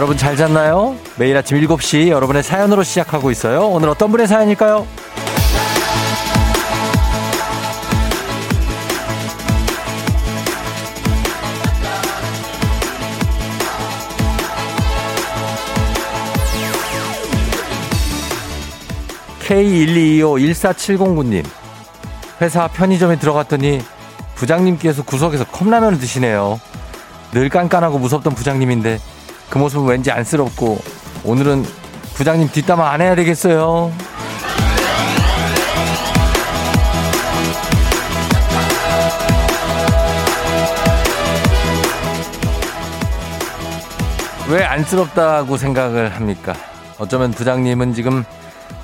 여러분 잘 잤나요? 매일 아침 7시 여러분의 사연으로 시작하고 있어요. 오늘 어떤 분의 사연일까요? K122514709님 회사 편의점에 들어갔더니 부장님께서 구석에서 컵라면을 드시네요. 늘 깐깐하고 무섭던 부장님인데 그 모습은 왠지 안쓰럽고 오늘은 부장님 뒷담화 안 해야 되겠어요. 왜 안쓰럽다고 생각을 합니까? 어쩌면 부장님은 지금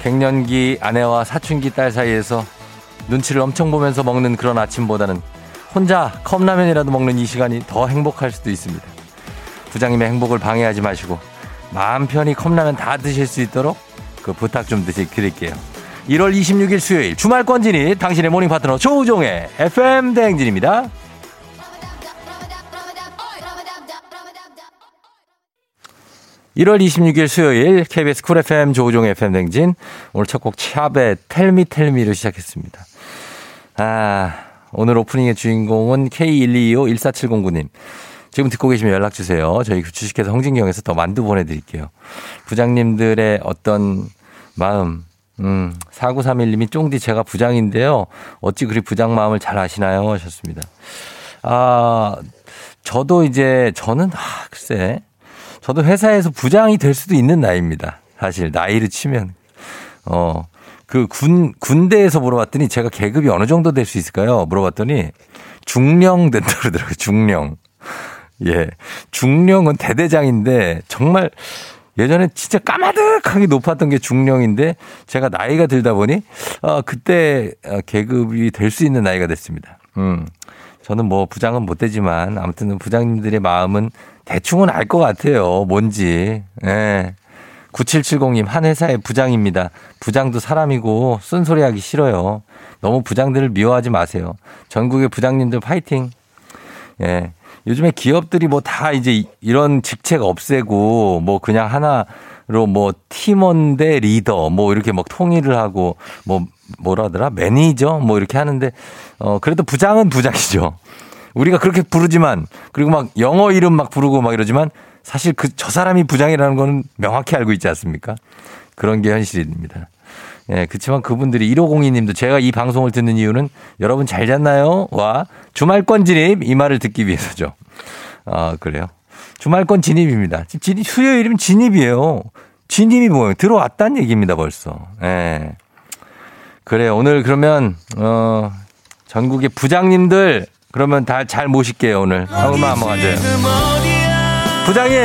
갱년기 아내와 사춘기 딸 사이에서 눈치를 엄청 보면서 먹는 그런 아침보다는 혼자 컵라면이라도 먹는 이 시간이 더 행복할 수도 있습니다. 부장님의 행복을 방해하지 마시고 마음 편히 컵라면 다 드실 수 있도록 그 부탁 좀 드릴게요. 1월 26일 수요일 주말 권 진이 당신의 모닝 파트너 조우종의 FM 대행진입니다. 1월 26일 수요일 KBS 쿨 FM 조우종 FM 댕진 오늘 첫 곡 샵의 Tell Me Tell Me로 시작했습니다. 아 오늘 오프닝의 주인공은 K125-14709님. 지금 듣고 계시면 연락 주세요. 저희 주식회사 홍진경에서 더 만두 보내드릴게요. 부장님들의 어떤 마음, 음, 4931님이 쫑디 제가 부장인데요. 어찌 그리 부장 마음을 잘 아시나요? 하셨습니다. 아, 저도 이제, 저는, 아, 글쎄. 저도 회사에서 부장이 될 수도 있는 나이입니다. 사실, 나이를 치면. 어, 그 군, 군대에서 물어봤더니 제가 계급이 어느 정도 될 수 있을까요? 물어봤더니 중령 된다 그러더라고요. 중령. 예. 중령은 대대장인데 정말 예전에 진짜 까마득하게 높았던 게 중령인데 제가 나이가 들다 보니 어, 그때 계급이 될 수 있는 나이가 됐습니다. 음. 저는 뭐 부장은 못 되지만 아무튼 부장님들의 마음은 대충은 알 것 같아요. 뭔지. 예. 9770님, 한 회사의 부장입니다. 부장도 사람이고 쓴소리 하기 싫어요. 너무 부장들을 미워하지 마세요. 전국의 부장님들 파이팅. 예. 요즘에 기업들이 뭐 다 이제 이런 직책 없애고 뭐 그냥 하나로 뭐 팀원 대 리더 뭐 이렇게 막 통일을 하고 뭐 뭐라더라 매니저 뭐 이렇게 하는데 어 그래도 부장은 부장이죠. 우리가 그렇게 부르지만 그리고 막 영어 이름 막 부르고 막 이러지만 사실 그 저 사람이 부장이라는 거는 명확히 알고 있지 않습니까? 그런 게 현실입니다. 예, 그렇지만 그분들이 1502님도 제가 이 방송을 듣는 이유는 여러분 잘 잤나요? 와 주말권 진입 이 말을 듣기 위해서죠. 아, 그래요. 주말권 진입입니다. 진입, 수요일이면 진입이에요. 진입이 뭐예요? 들어왔다는 얘기입니다, 벌써. 예. 그래요. 오늘 그러면, 어, 전국의 부장님들, 그러면 다 잘 모실게요, 오늘. 한번만 한번 앉아요. 부장님,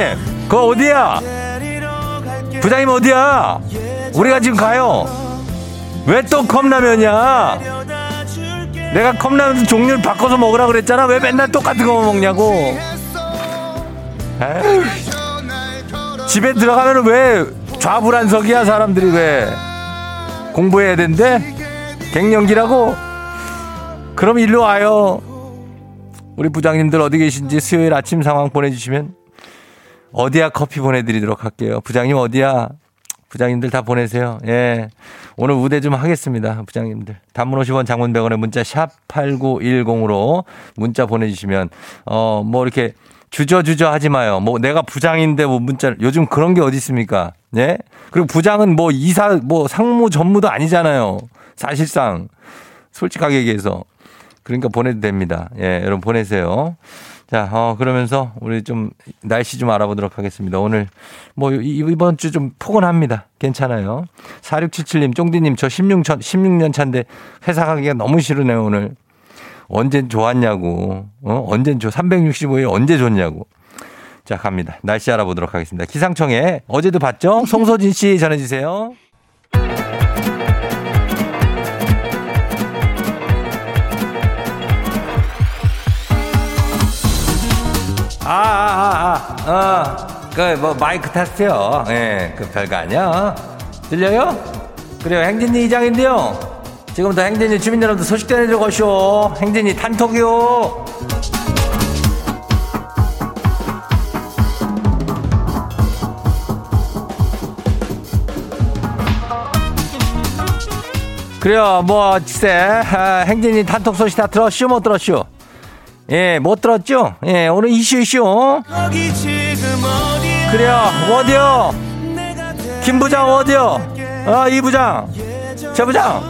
그거 어디야? 부장님 어디야? 우리가 지금 가요. 왜 또 컵라면이야? 내가 컵라면 종류를 바꿔서 먹으라 그랬잖아. 왜 맨날 똑같은 거 먹냐고. 집에 들어가면 왜 좌불안석이야 사람들이 왜 공부해야 된대? 갱년기라고? 그럼 일로 와요. 우리 부장님들 어디 계신지 수요일 아침 상황 보내주시면 어디야 커피 보내드리도록 할게요. 부장님 어디야? 부장님들 다 보내세요. 예. 오늘 우대 좀 하겠습니다. 부장님들. 단문 50원 장문 100원에 문자 샵 8910으로 문자 보내주시면, 어, 뭐 이렇게 주저주저 하지 마요. 뭐 내가 부장인데 뭐 문자를, 요즘 그런 게 어디 있습니까? 예? 그리고 부장은 뭐 이사, 뭐 상무 전무도 아니잖아요. 사실상. 솔직하게 얘기해서. 그러니까 보내도 됩니다. 예, 여러분 보내세요. 자, 어, 그러면서 우리 좀 날씨 좀 알아보도록 하겠습니다. 오늘 뭐 이번 주 좀 포근합니다. 괜찮아요. 4677님, 쫑디님, 저 16년, 16년 차인데 회사 가기가 너무 싫으네요, 오늘. 언젠 좋았냐고. 어? 언젠 좋, 365일 언제 좋냐고. 자, 갑니다. 날씨 알아보도록 하겠습니다. 기상청에 어제도 봤죠? 송소진 씨 전해주세요. 아 아, 아, 아, 어, 그, 뭐, 마이크 탔어요. 예, 그 별거 아니야. 어? 들려요? 그래요, 행진이 이장인데요. 지금부터 행진이 주민 여러분들 소식 전해주고 오시오. 행진이 단톡이요. 그래요, 뭐, 글쎄, 아, 행진이 단톡 소식 다 들었슈, 못 들었슈? 예, 못 들었죠? 예, 오늘 이슈, 이슈. 그래요, 어디요? 김 부장 어디요? 아, 이 부장. 저 부장.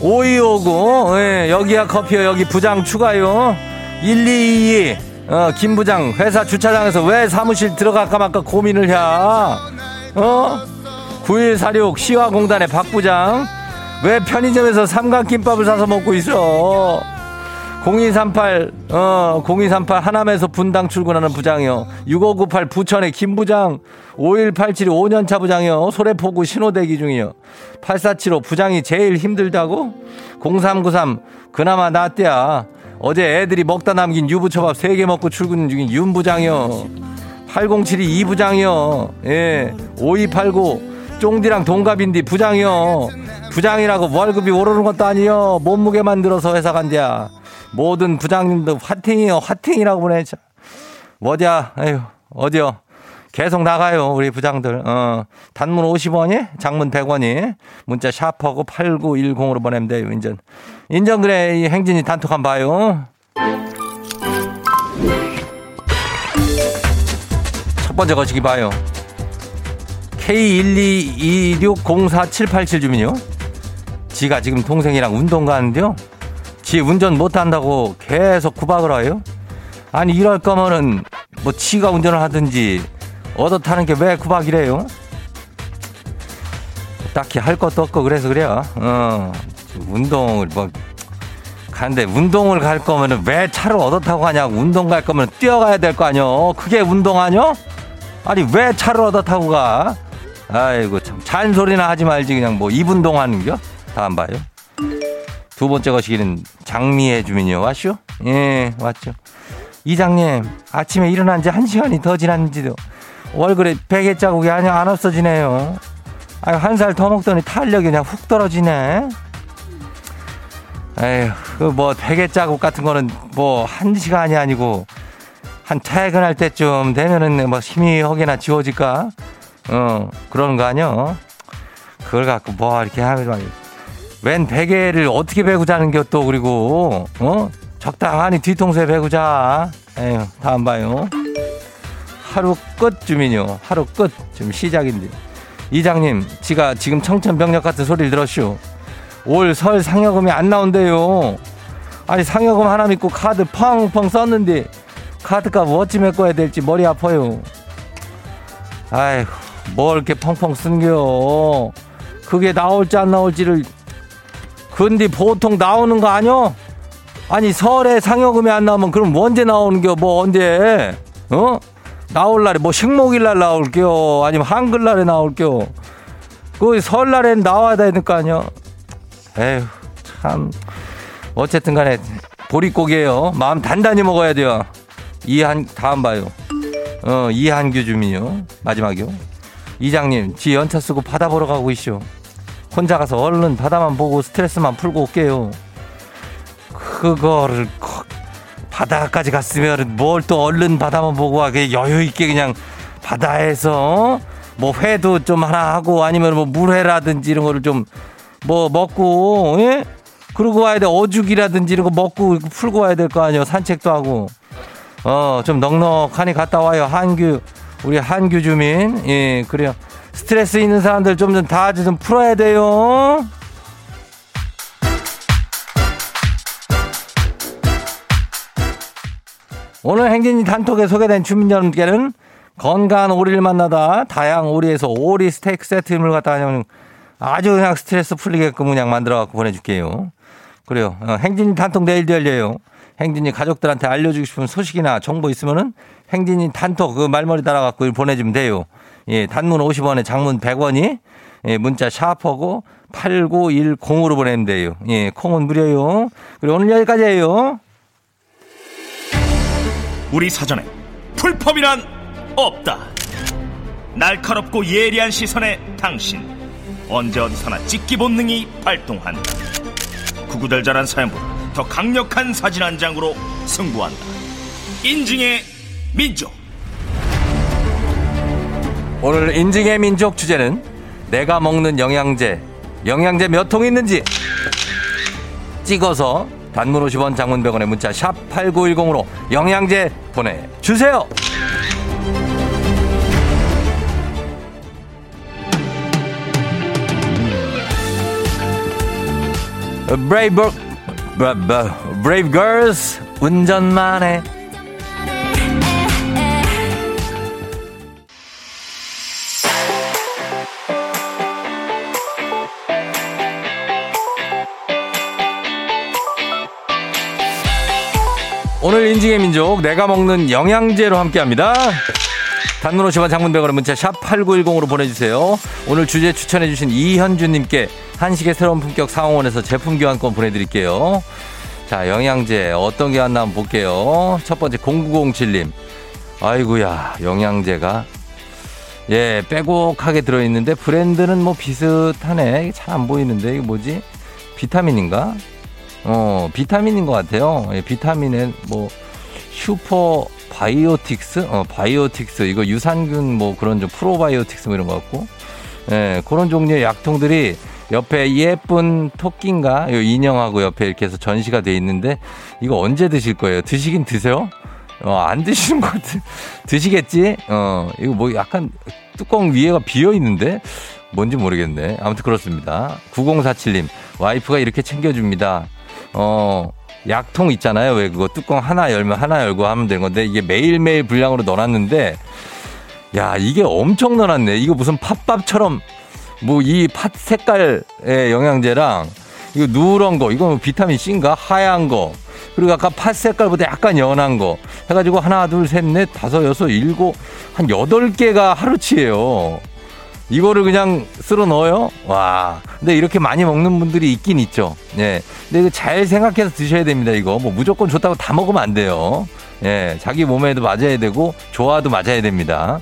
5259, 예, 여기야 커피요, 여기 부장 추가요. 1222, 어, 김 부장, 회사 주차장에서 왜 사무실 들어갈까 말까 고민을 해? 어? 9146, 시화공단의 박 부장. 왜 편의점에서 삼각김밥을 사서 먹고 있어? 0238, 어, 0238 하남에서 분당 출근하는 부장이요. 6598 부천의 김 부장, 5187 5년차 부장이요. 소래포구 신호대기 중이요. 8475 부장이 제일 힘들다고? 0393 그나마 낫대야. 어제 애들이 먹다 남긴 유부초밥 3개 먹고 출근 중인 윤 부장이요. 8072 이 부장이요. 예. 5289 쫑디랑 동갑인디 부장이요. 부장이라고 월급이 오르는 것도 아니요. 몸무게 만들어서 회사 간대야. 모든 부장님도 화팅이요. 화팅이라고 보내죠. 뭐냐, 에휴, 어디요? 계속 나가요, 우리 부장들. 어, 단문 50원이, 장문 100원이, 문자 샤퍼고 8910으로 보내면 돼요, 인전. 인전 그래, 이 행진이 단톡 한번 봐요. 첫 번째 거시기 봐요. K122604787 주민요. 지가 지금 동생이랑 운동 가는데요. 지 운전 못한다고 계속 구박을 해요. 아니 이럴 거면은 뭐 지가 운전을 하든지 얻어 타는 게 왜 구박이래요? 딱히 할 것도 없고 그래서 그래요. 어 운동을 뭐 가는데 운동을 갈 거면은 왜 차를 얻어 타고 가냐고 운동 갈 거면 뛰어가야 될 거 아니요. 그게 운동 아니요? 아니 왜 차를 얻어 타고 가? 아이고 참 잔소리나 하지 말지 그냥 뭐 입운동 하는겨? 다음 봐요. 두 번째 거시기는 장미의 주민이요. 왔쇼? 예, 왔죠. 이장님, 아침에 일어난 지 한 시간이 더 지났는지도 얼굴에 베개 자국이 아니 안 없어지네요. 아유, 한살 더 먹더니 탄력이 그냥 훅 떨어지네. 에휴, 그뭐 베개 자국 같은 거는 뭐 한 시간이 아니고 한 퇴근할 때쯤 되면은 뭐 힘이 허게나 지워질까? 어, 그러는 거 아니요? 그걸 갖고 뭐 이렇게 하면 웬 베개를 어떻게 베고 자는 겨또 그리고 어 적당하니 뒤통수에 베고 자. 에휴 다음 봐요. 하루 끝쯤이요. 하루 끝. 지금 시작인데. 이장님, 지가 지금 청천벽력 같은 소리를 들었슈. 올 설 상여금이 안 나온대요. 아니 상여금 하나 믿고 카드 펑펑 썼는데 카드값 어찌 메꿔야 될지 머리 아파요. 아이고 뭘 이렇게 펑펑 쓴겨. 그게 나올지 안 나올지를 근데 보통 나오는 거 아니요? 아니 설에 상여금이 안 나오면 그럼 언제 나오는겨? 뭐 언제? 어? 나올 날에 뭐 식목일 날 나올게요? 아니면 한글날에 나올게요? 그 설날엔 나와야 되는 거 아니요? 에휴 참 어쨌든 간에 보릿고기예요. 마음 단단히 먹어야 돼요. 이한 다음 봐요. 어 이한규 주민요. 마지막이요. 이장님, 지 연차 쓰고 바다 보러 가고 있쇼. 혼자 가서 얼른 바다만 보고 스트레스만 풀고 올게요. 그거를 바다까지 갔으면 뭘 또 얼른 바다만 보고 하게 여유 있게 그냥 바다에서 뭐 회도 좀 하나 하고 아니면 뭐 물회라든지 이런 거를 좀 뭐 먹고 예? 그러고 와야 돼. 어죽이라든지 이런 거 먹고 풀고 와야 될 거 아니에요. 산책도 하고. 어 좀 넉넉하니 갔다 와요. 한규 우리 한규 주민. 예 그래요 스트레스 있는 사람들 좀다좀 풀어야 돼요. 오늘 행진이 단톡에 소개된 주민 여러분께는 건강한 오리를 만나다 다양 오리에서 오리 스테이크 세트를 갖다 그냥 아주 그냥 스트레스 풀리게끔 그냥 만들어 갖고 보내줄게요. 그래요. 어, 행진이 단톡 내일도 열려요. 행진이 가족들한테 알려주고 싶은 소식이나 정보 있으면은 행진이 단톡 그 말머리 달아갖고 보내주면 돼요. 예, 단문 50원에 장문 100원이 예, 문자 샤퍼고 8910으로 보내면 돼요. 예, 콩은 무료요. 그리고 오늘 여기까지예요. 우리 사전에 풀펌이란 없다. 날카롭고 예리한 시선에 당신 언제 어디서나 찍기 본능이 발동한다. 구구절절한 사연보다 더 강력한 사진 한 장으로 승부한다. 인증의 민족. 오늘 인증의 민족 주제는 내가 먹는 영양제 영양제 몇 통 있는지 찍어서 단문 50원 장문 100원의 문자 샵 8910으로 영양제 보내주세요. 브레이브 브레이브 걸스 운전만 해 오늘 인증의 민족 내가 먹는 영양제로 함께합니다. 단문 50원 장문 100원의 문자 샵 8910으로 보내주세요. 오늘 주제 추천해주신 이현주님께 한식의 새로운 품격 상황원에서 제품 교환권 보내드릴게요. 자 영양제 어떤 게 왔나 한번 볼게요. 첫 번째 0907님. 아이구야 영양제가 예 빼곡하게 들어있는데 브랜드는 뭐 비슷하네. 잘 안 보이는데 이게 뭐지? 비타민인가? 어, 비타민인 것 같아요. 예, 비타민에 뭐 super biotics, 어, biotics 이거 유산균 뭐 그런 좀 프로바이오틱스 뭐 이런 것 같고, 예, 그런 종류의 약통들이 옆에 예쁜 토끼인가 요 인형하고 옆에 이렇게 해서 전시가 돼 있는데 이거 언제 드실 거예요? 드시긴 드세요? 어, 안 드시는 것 같은 드시겠지? 어, 이거 뭐 약간 뚜껑 위에가 비어 있는데 뭔지 모르겠네. 아무튼 그렇습니다. 9047님, 와이프가 이렇게 챙겨줍니다. 어, 약통 있잖아요. 왜 그거 뚜껑 하나 열면 하나 열고 하면 되는 건데 이게 매일매일 분량으로 넣어놨는데 야, 이게 엄청 넣어놨네. 이거 무슨 팥밥처럼 뭐 이 팥 색깔의 영양제랑 이거 누런 거, 이거 뭐 비타민 C인가? 하얀 거. 그리고 아까 팥 색깔보다 약간 연한 거. 해가지고 하나, 둘, 셋, 넷, 다섯, 여섯, 일곱, 한 여덟 개가 하루치예요. 이거를 그냥 쓸어 넣어요? 와. 근데 이렇게 많이 먹는 분들이 있긴 있죠. 예. 근데 잘 생각해서 드셔야 됩니다, 이거. 뭐 무조건 좋다고 다 먹으면 안 돼요. 예. 자기 몸에도 맞아야 되고, 좋아도 맞아야 됩니다.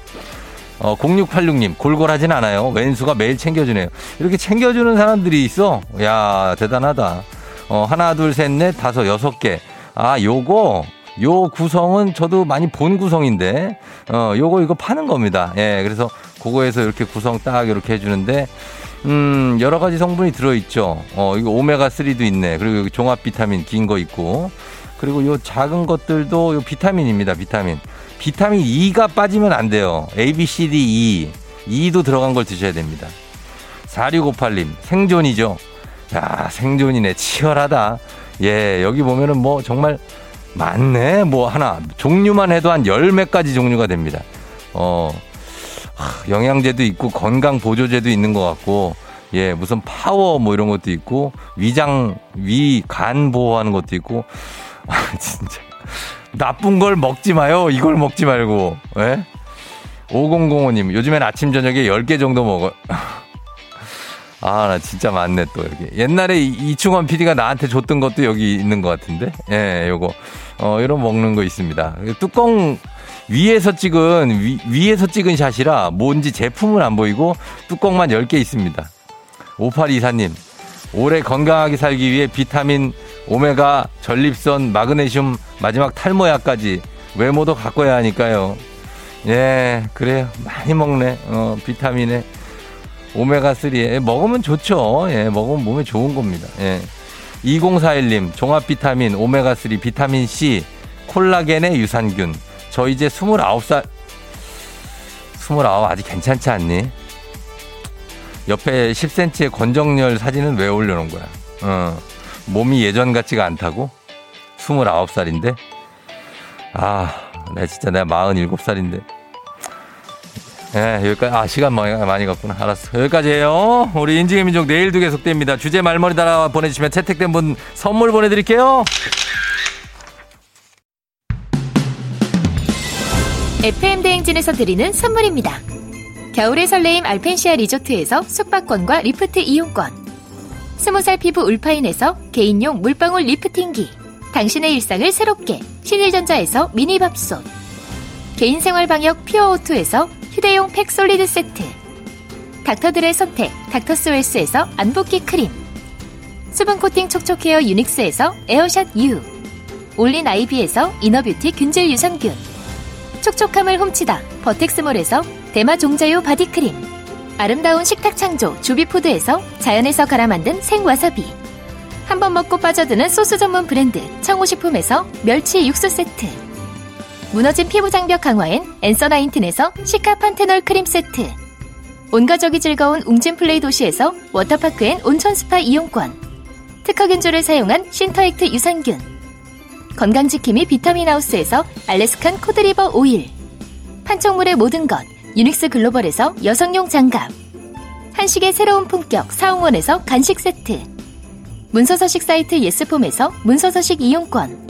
어, 0686님, 골골하진 않아요. 왼수가 매일 챙겨주네요. 이렇게 챙겨주는 사람들이 있어. 야 대단하다. 어, 하나, 둘, 셋, 넷, 다섯, 여섯 개. 아, 요거, 요 구성은 저도 많이 본 구성인데, 어, 요거 이거 파는 겁니다. 예, 그래서 그거에서 이렇게 구성 딱 이렇게 해주는데, 음, 여러 가지 성분이 들어있죠. 어, 이거 오메가3도 있네. 그리고 여기 종합 비타민 긴 거 있고, 그리고 요 작은 것들도 요 비타민입니다. 비타민. 비타민 E가 빠지면 안 돼요. A, B, C, D, E. E도 들어간 걸 드셔야 됩니다. 4658님, 생존이죠. 야, 생존이네. 치열하다. 예, 여기 보면은 뭐 정말 많네. 뭐 하나. 종류만 해도 한 열몇 가지 종류가 됩니다. 어, 하, 영양제도 있고 건강 보조제도 있는 것 같고, 예, 무슨 파워 뭐 이런 것도 있고, 위장, 위, 간 보호하는 것도 있고, 아, 진짜. 나쁜 걸 먹지 마요. 이걸 먹지 말고. 예? 5005님, 요즘엔 아침, 저녁에 10개 정도 먹어. 아, 나 진짜 많네, 또, 여기. 옛날에 이충원 PD가 나한테 줬던 것도 여기 있는 것 같은데? 예, 요거. 어, 이런 먹는 거 있습니다. 뚜껑 위에서 찍은, 위, 에서 찍은 샷이라 뭔지 제품은 안 보이고 뚜껑만 10개 있습니다. 5824님, 올해 건강하게 살기 위해 비타민, 오메가, 전립선, 마그네슘, 마지막 탈모약까지 외모도 가꿔야 하니까요. 예, 그래요. 많이 먹네. 어, 비타민에. 오메가3에. 예, 먹으면 좋죠. 예, 먹으면 몸에 좋은 겁니다. 예. 2041님, 종합 비타민, 오메가3, 비타민 C, 콜라겐의 유산균. 저 이제 29살, 29 아직 괜찮지 않니? 옆에 10cm의 권정열 사진은 왜 올려놓은 거야? 어. 몸이 예전 같지가 않다고? 29살인데? 아, 내 진짜 내가 47살인데. 예, 여기까지, 아, 시간 많이, 많이 갔구나. 알았어. 여기까지 해요. 우리 인증의 민족 내일도 계속됩니다. 주제 말머리 달아 보내주시면 채택된 분 선물 보내드릴게요. FM대행진에서 드리는 선물입니다. 겨울의 설레임 알펜시아 리조트에서 숙박권과 리프트 이용권. 스무 살 피부 울파인에서 개인용 물방울 리프팅기 당신의 일상을 새롭게 신일전자에서 미니밥솥 개인생활 방역 퓨어오투에서 휴대용 팩 솔리드 세트 닥터들의 선택 닥터스웰스에서 안붓기 크림 수분 코팅 촉촉헤어 유닉스에서 에어샷 U 올린 아이비에서 inner beauty 균질 유산균 촉촉함을 훔치다 버텍스몰에서 대마 종자유 바디크림 아름다운 식탁 창조 주비푸드에서 자연에서 갈아 만든 생와사비 한 번 먹고 빠져드는 소스 전문 브랜드 청호식품에서 멸치 육수 세트 무너진 피부 장벽 강화엔 엔서 나인틴에서 시카 판테놀 크림 세트. 온가족이 즐거운 웅진 플레이 도시에서 워터파크 and 온천 스파 이용권. 특허 균주를 사용한 신터액트 유산균. 건강지킴이 비타민 하우스에서 Alaskan cod liver oil. 판촉물의 모든 것 유닉스 글로벌에서 여성용 장갑. 한식의 새로운 품격 사홍원에서 간식 세트. 문서서식 사이트 예스폼에서 문서서식 이용권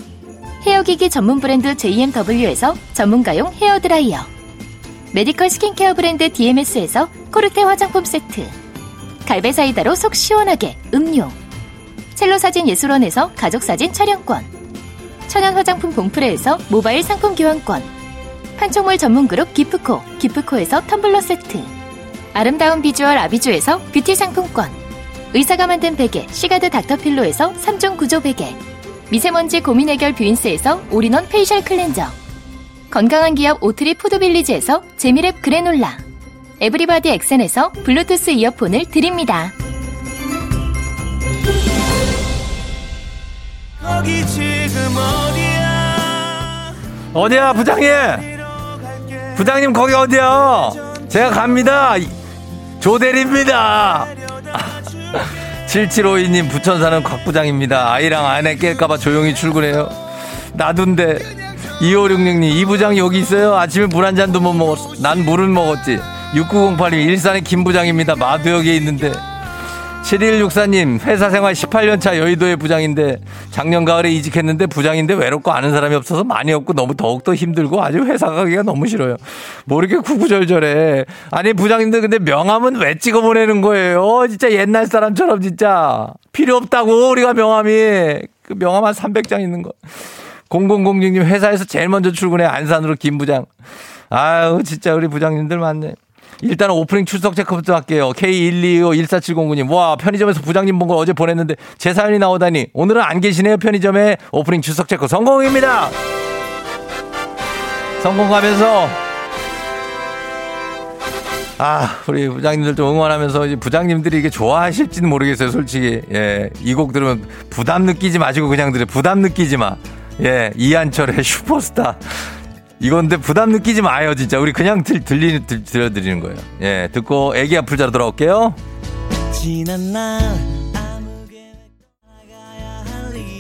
헤어기기 전문 브랜드 JMW에서 전문가용 헤어드라이어 메디컬 스킨케어 브랜드 DMS에서 코르테 화장품 세트 갈배사이다로 속 시원하게 음료 첼로 사진 예술원에서 가족사진 촬영권 천연 화장품 봉프레에서 모바일 상품 교환권 판촉물 전문 그룹 기프코 기프코에서 텀블러 세트 아름다운 비주얼 아비주에서 뷰티 상품권 의사가 만든 베개 시가드 닥터필로에서 3종 구조 베개 미세먼지 고민 해결 뷰인스에서 all-in-one facial cleanser 건강한 기업 오트리 푸드빌리지에서 재미랩 그래놀라 에브리바디 엑센에서 블루투스 이어폰을 드립니다. 거기 지금 어디야 어디야, 부장님? 부장님, 거기 어디야? 제가 갑니다. 조대리입니다. 7752님, 부천 사는 곽 부장입니다. 아이랑 아내 깰까봐 조용히 출근해요. 나둔데. 2566님, 이 부장 여기 있어요? 아침에 물 한 잔도 못 먹었어. 난 물은 먹었지. 6908님, 일산의 김 부장입니다. 마두역에 있는데. 7164님, 회사 생활 18년차 여의도의 부장인데, 작년 가을에 이직했는데 부장인데 외롭고 아는 사람이 없어서 많이 없고 너무 더욱더 힘들고 아주 회사 가기가 너무 싫어요. 뭐 이렇게 구구절절해. 아니, 부장님들 근데 명함은 왜 찍어 보내는 거예요? 진짜 옛날 사람처럼 진짜. 필요 없다고, 우리가 명함이. 그 명함 한 300장 있는 거. 0006님, 회사에서 제일 먼저 출근해. 안산으로 김 부장. 아유, 진짜 우리 부장님들 많네. 일단 오프닝 출석 체크부터 할게요. K1251470님. 와, 편의점에서 부장님 본 거 어제 보냈는데 제 사연이 나오다니. 오늘은 안 계시네요. 편의점에 오프닝 출석 체크 성공입니다. 성공하면서 아, 우리 부장님들 좀 응원하면서 이제 부장님들이 이게 좋아하실지는 모르겠어요, 솔직히. 예. 이 곡 들으면 부담 느끼지 마시고 그냥 들으 부담 느끼지 마. 예. 이한철의 슈퍼스타. 이건데 부담 느끼지 마요, 진짜. 우리 그냥 들, 들리, 들, 들려드리는 거예요. 예. 듣고 애기 아플 자로 돌아올게요. 지난 날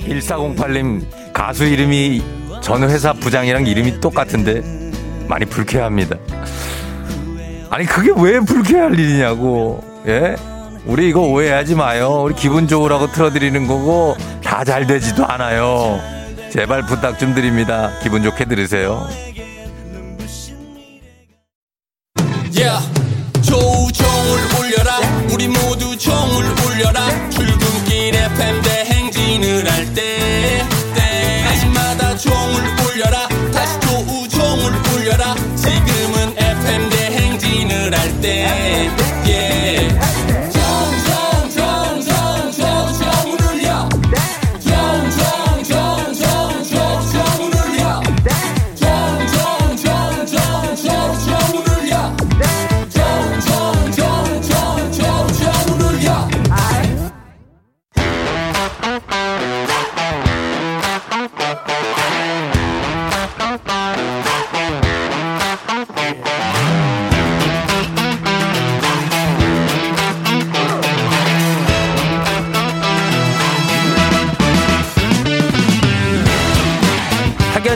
1408님, 가수 이름이 전 회사 부장이랑 이름이 똑같은데 많이 불쾌합니다. 아니, 그게 왜 불쾌할 일이냐고. 예? 우리 이거 오해하지 마요. 우리 기분 좋으라고 틀어드리는 거고 다 잘 되지도 않아요. 제발 부탁 좀 드립니다. 기분 좋게 들으세요.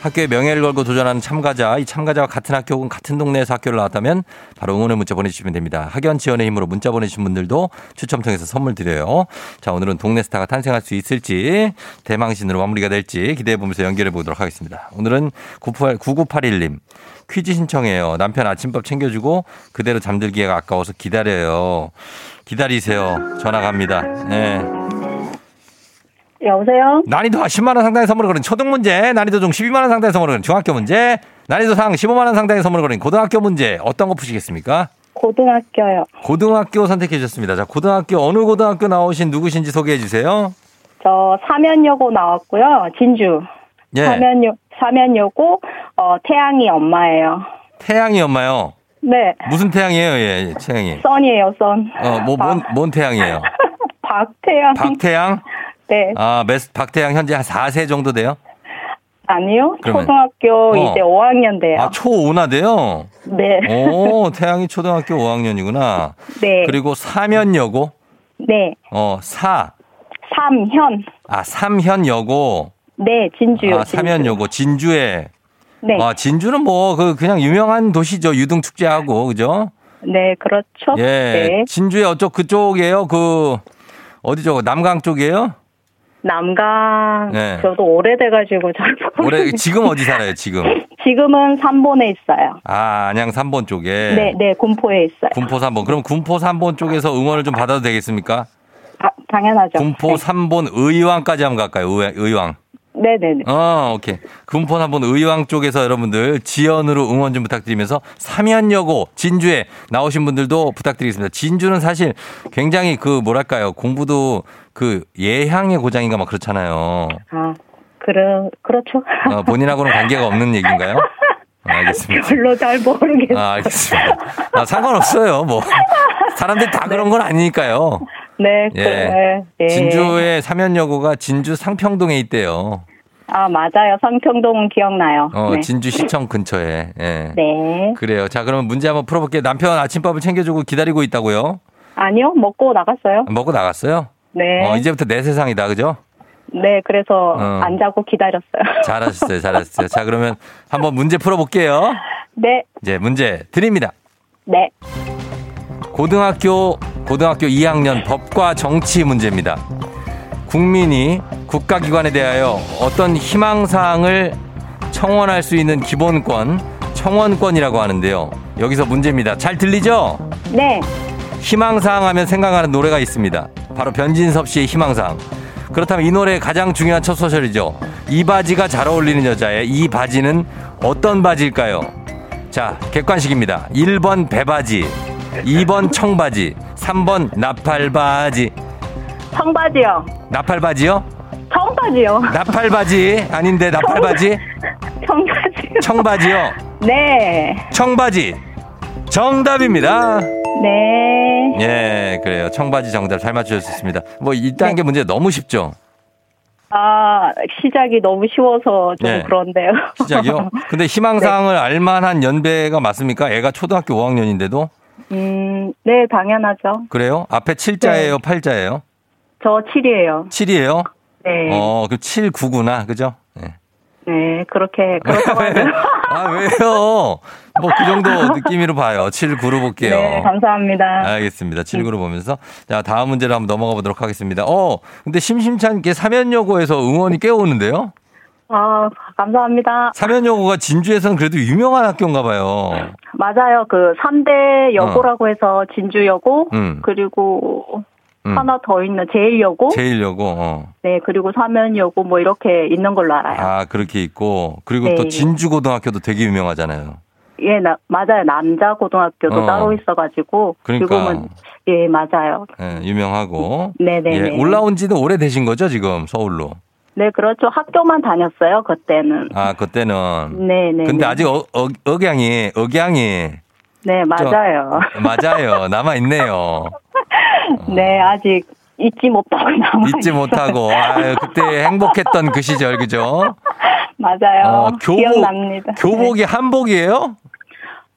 학교의 명예를 걸고 도전하는 참가자, 이 참가자와 같은 학교 혹은 같은 동네에서 학교를 나왔다면 바로 응원의 문자 보내주시면 됩니다. 학연 지원의 힘으로 문자 보내주신 분들도 추첨 통해서 선물 드려요. 자, 오늘은 동네 스타가 탄생할 수 있을지 대망신으로 마무리가 될지 기대해 보면서 연결해 보도록 하겠습니다. 오늘은 9981님 퀴즈 신청해요. 남편 아침밥 챙겨주고 그대로 잠들기가 아까워서 기다려요. 기다리세요. 전화 갑니다. 네. 여보세요? 난이도 10만 원 상당의 선물을 거는 초등 문제, 난이도 중 12만 원 상당의 선물을 거는 중학교 문제, 난이도 상 15만 원 상당의 선물을 거는 고등학교 문제 어떤 거 푸시겠습니까? 고등학교요. 고등학교 선택해 주셨습니다. 자, 고등학교 어느 고등학교 나오신 누구신지 소개해 주세요. 저 사면여고 나왔고요. 진주. 예. 사면여, 사면여고, 어, 태양이 엄마예요. 태양이 엄마요. 네. 무슨 태양이에요? 예, 태양이. 썬이에요, 썬. 어, 뭐, 뭔, 뭔 태양이에요? 박태양. 박태양? 네. 아, 메스, 박태양 현재 한 4세 정도 돼요? 아니요. 그러면- 초등학교 어. 이제 5학년 돼요. 아, 초5나 돼요? 네. 오, 태양이 초등학교 5학년이구나. 네. 그리고 사면여고, 네. 어, 사, 삼현. 아, 삼현여고, 네, 진주요. 아, 진주. 사면여고, 진주에. 네. 와, 진주는 뭐, 그, 그냥 유명한 도시죠. 유등축제하고, 그죠? 네, 그렇죠. 예. 네. 진주에 어쪽 그쪽이에요? 그, 어디죠? 남강 쪽이에요? 남강. 네. 저도 오래돼가지고 잘 모르겠는데. 지금 어디 살아요, 지금? 지금은 삼본에 있어요. 아, 안양 3번 쪽에. 네, 네, 군포에 있어요. 군포 3번. 그럼 군포 3번 쪽에서 응원을 좀 받아도 되겠습니까? 아, 당연하죠. 군포 3번 의왕까지 한번 갈까요? 의, 의왕. 네, 네, 네. 어, 오케이. 군포 3번 의왕 쪽에서 여러분들 지연으로 응원 좀 부탁드리면서 삼연여고 진주에 나오신 분들도 부탁드리겠습니다. 진주는 사실 굉장히 그 뭐랄까요. 공부도 그 예향의 고장인가 막 그렇잖아요. 아, 그러, 그렇죠. 어, 본인하고는 관계가 없는 얘기인가요? 아, 알겠습니다. 별로 잘 모르겠어요. 아, 알겠습니다. 아, 상관없어요. 뭐. 사람들이 다 그런 건 아니니까요. 네, 예. 그래. 예. 진주의 삼연여고가 진주 상평동에 있대요. 아, 맞아요. 상평동은 기억나요. 어, 네. 진주시청 근처에. 예. 네. 그래요. 자, 그러면 문제 한번 풀어볼게요. 남편 아침밥을 챙겨주고 기다리고 있다고요? 아니요, 먹고 나갔어요. 먹고 나갔어요? 네. 어, 이제부터 내 세상이다. 그죠? 네, 그래서 어. 안 자고 기다렸어요. 잘하셨어요. 잘하셨어요. 자, 그러면 한번 문제 풀어볼게요. 네, 이제 문제 드립니다. 네. 고등학교, 고등학교 2학년 법과 정치 문제입니다. 국민이 국가기관에 대하여 어떤 희망사항을 청원할 수 있는 기본권, 청원권이라고 하는데요. 여기서 문제입니다. 잘 들리죠? 네. 희망사항 하면 생각하는 노래가 있습니다. 바로 변진섭 씨의 희망사항. 그렇다면 이 노래의 가장 중요한 첫 소절이죠. 이 바지가 잘 어울리는 여자의 이 바지는 어떤 바지일까요? 자, 객관식입니다. 1번 배바지, 2번 청바지, 3번 나팔바지. 청바지요. 나팔바지요? 청바지요. 나팔바지 아닌데 나팔바지? 청바지요. 청바지요? 네. 청바지. 정답입니다. 네. 예, 그래요. 청바지 정답 잘 맞추셨습니다. 뭐 1단계 문제 너무 쉽죠? 아, 시작이 너무 쉬워서 좀 네. 그런데요. 시작이요? 근데 희망사항을 알만한 연배가 맞습니까? 애가 초등학교 5학년인데도? 음, 네, 당연하죠. 그래요? 앞에 7자예요? 8자예요? 저 7이에요. 7이에요? 네. 어, 그 7, 9구나. 그죠? 네. 네, 그렇게, 그렇다고 하면. 아, 왜요? 뭐 그 정도 느낌으로 봐요. 7, 9로 볼게요. 네, 감사합니다. 알겠습니다. 7, 9로 보면서. 자, 다음 문제로 한번 넘어가 보도록 하겠습니다. 어, 근데 심심찮게 사면여고에서 응원이 꽤 오는데요? 아, 감사합니다. 사면여고가 진주에서는 그래도 유명한 학교인가 봐요. 맞아요. 그 3대 여고라고 해서 진주여고, 음. 그리고 음. 하나 더 있는 제일여고, 제일여고, 어. 네, 그리고 사면여고 뭐 이렇게 있는 걸로 알아요. 아, 그렇게 있고. 그리고 네. 또 진주고등학교도 되게 유명하잖아요. 예, 나, 맞아요. 남자 고등학교도 어. 따로 있어가지고. 그러니까. 지금은, 예, 맞아요. 예, 유명하고. 네네네. 예, 올라온 지는 오래 되신 거죠, 지금 서울로? 네, 그렇죠. 학교만 다녔어요, 그때는. 아, 그때는. 네 네. 근데 아직 어, 어, 억양이, 억양이. 네, 맞아요. 맞아요. 남아있네요. 네, 아직 잊지 못하고 남아 잊지 못하고. 아유, 그때 행복했던 그 시절, 그죠? 맞아요. 어, 기억납니다. 네. 교복이 한복이에요?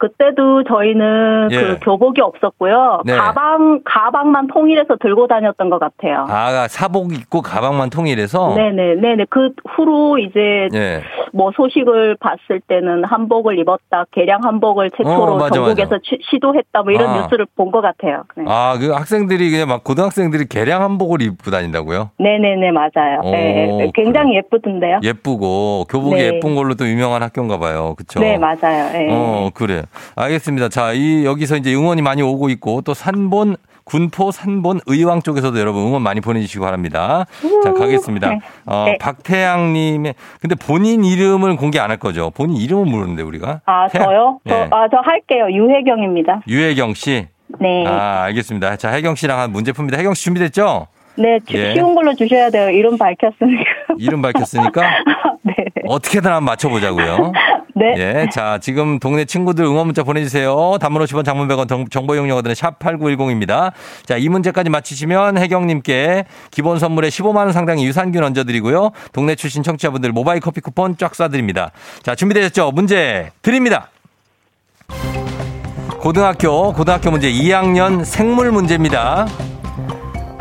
그때도 저희는 예. 그 교복이 없었고요. 네. 가방 가방만 통일해서 들고 다녔던 것 같아요. 아, 사복 입고 가방만 통일해서? 네네 네네 그 후로 이제 예. 뭐 소식을 봤을 때는 한복을 입었다 개량 한복을 최초로 어, 맞아, 전국에서 맞아. 시- 시도했다 뭐 이런 아. 뉴스를 본 것 같아요. 네. 아, 그 학생들이 그냥 막 고등학생들이 개량 한복을 입고 다닌다고요? 네네네 맞아요. 오, 네, 굉장히 예쁘던데요. 예쁘고 교복이 네. 예쁜 걸로 또 유명한 학교인가 봐요. 그쵸? 네 맞아요. 네. 어, 그래. 알겠습니다. 자, 이, 여기서 이제 응원이 많이 오고 있고 또 산본 군포 산본 의왕 쪽에서도 여러분 응원 많이 보내주시기 바랍니다. 자, 가겠습니다. 네. 어, 네. 박태양님의, 근데 본인 이름을 공개 안 할 거죠? 본인 이름을 모르는데, 우리가. 아, 태양- 저요? 저, 예. 아, 저 할게요. 유혜경입니다. 유혜경 씨. 네. 아, 알겠습니다. 자, 혜경 씨랑 한 문제 풉니다. 혜경 씨 준비됐죠? 네, 지- 예. 쉬운 걸로 주셔야 돼요. 이름 밝혔으니까. 이름 밝혔으니까 네. 어떻게든 한번 맞춰보자고요. 네. 예. 자, 지금 동네 친구들 응원 문자 보내주세요. 단문 50원 장문 100원 정보 이용료들은 샵8910입니다. 자, 이 문제까지 맞히시면 혜경님께 기본 선물에 15만원 상당의 유산균 얹어드리고요. 동네 출신 청취자분들 모바일 커피 쿠폰 쫙 쏴드립니다. 자, 준비되셨죠? 문제 드립니다. 고등학교, 고등학교 문제 2학년 생물 문제입니다.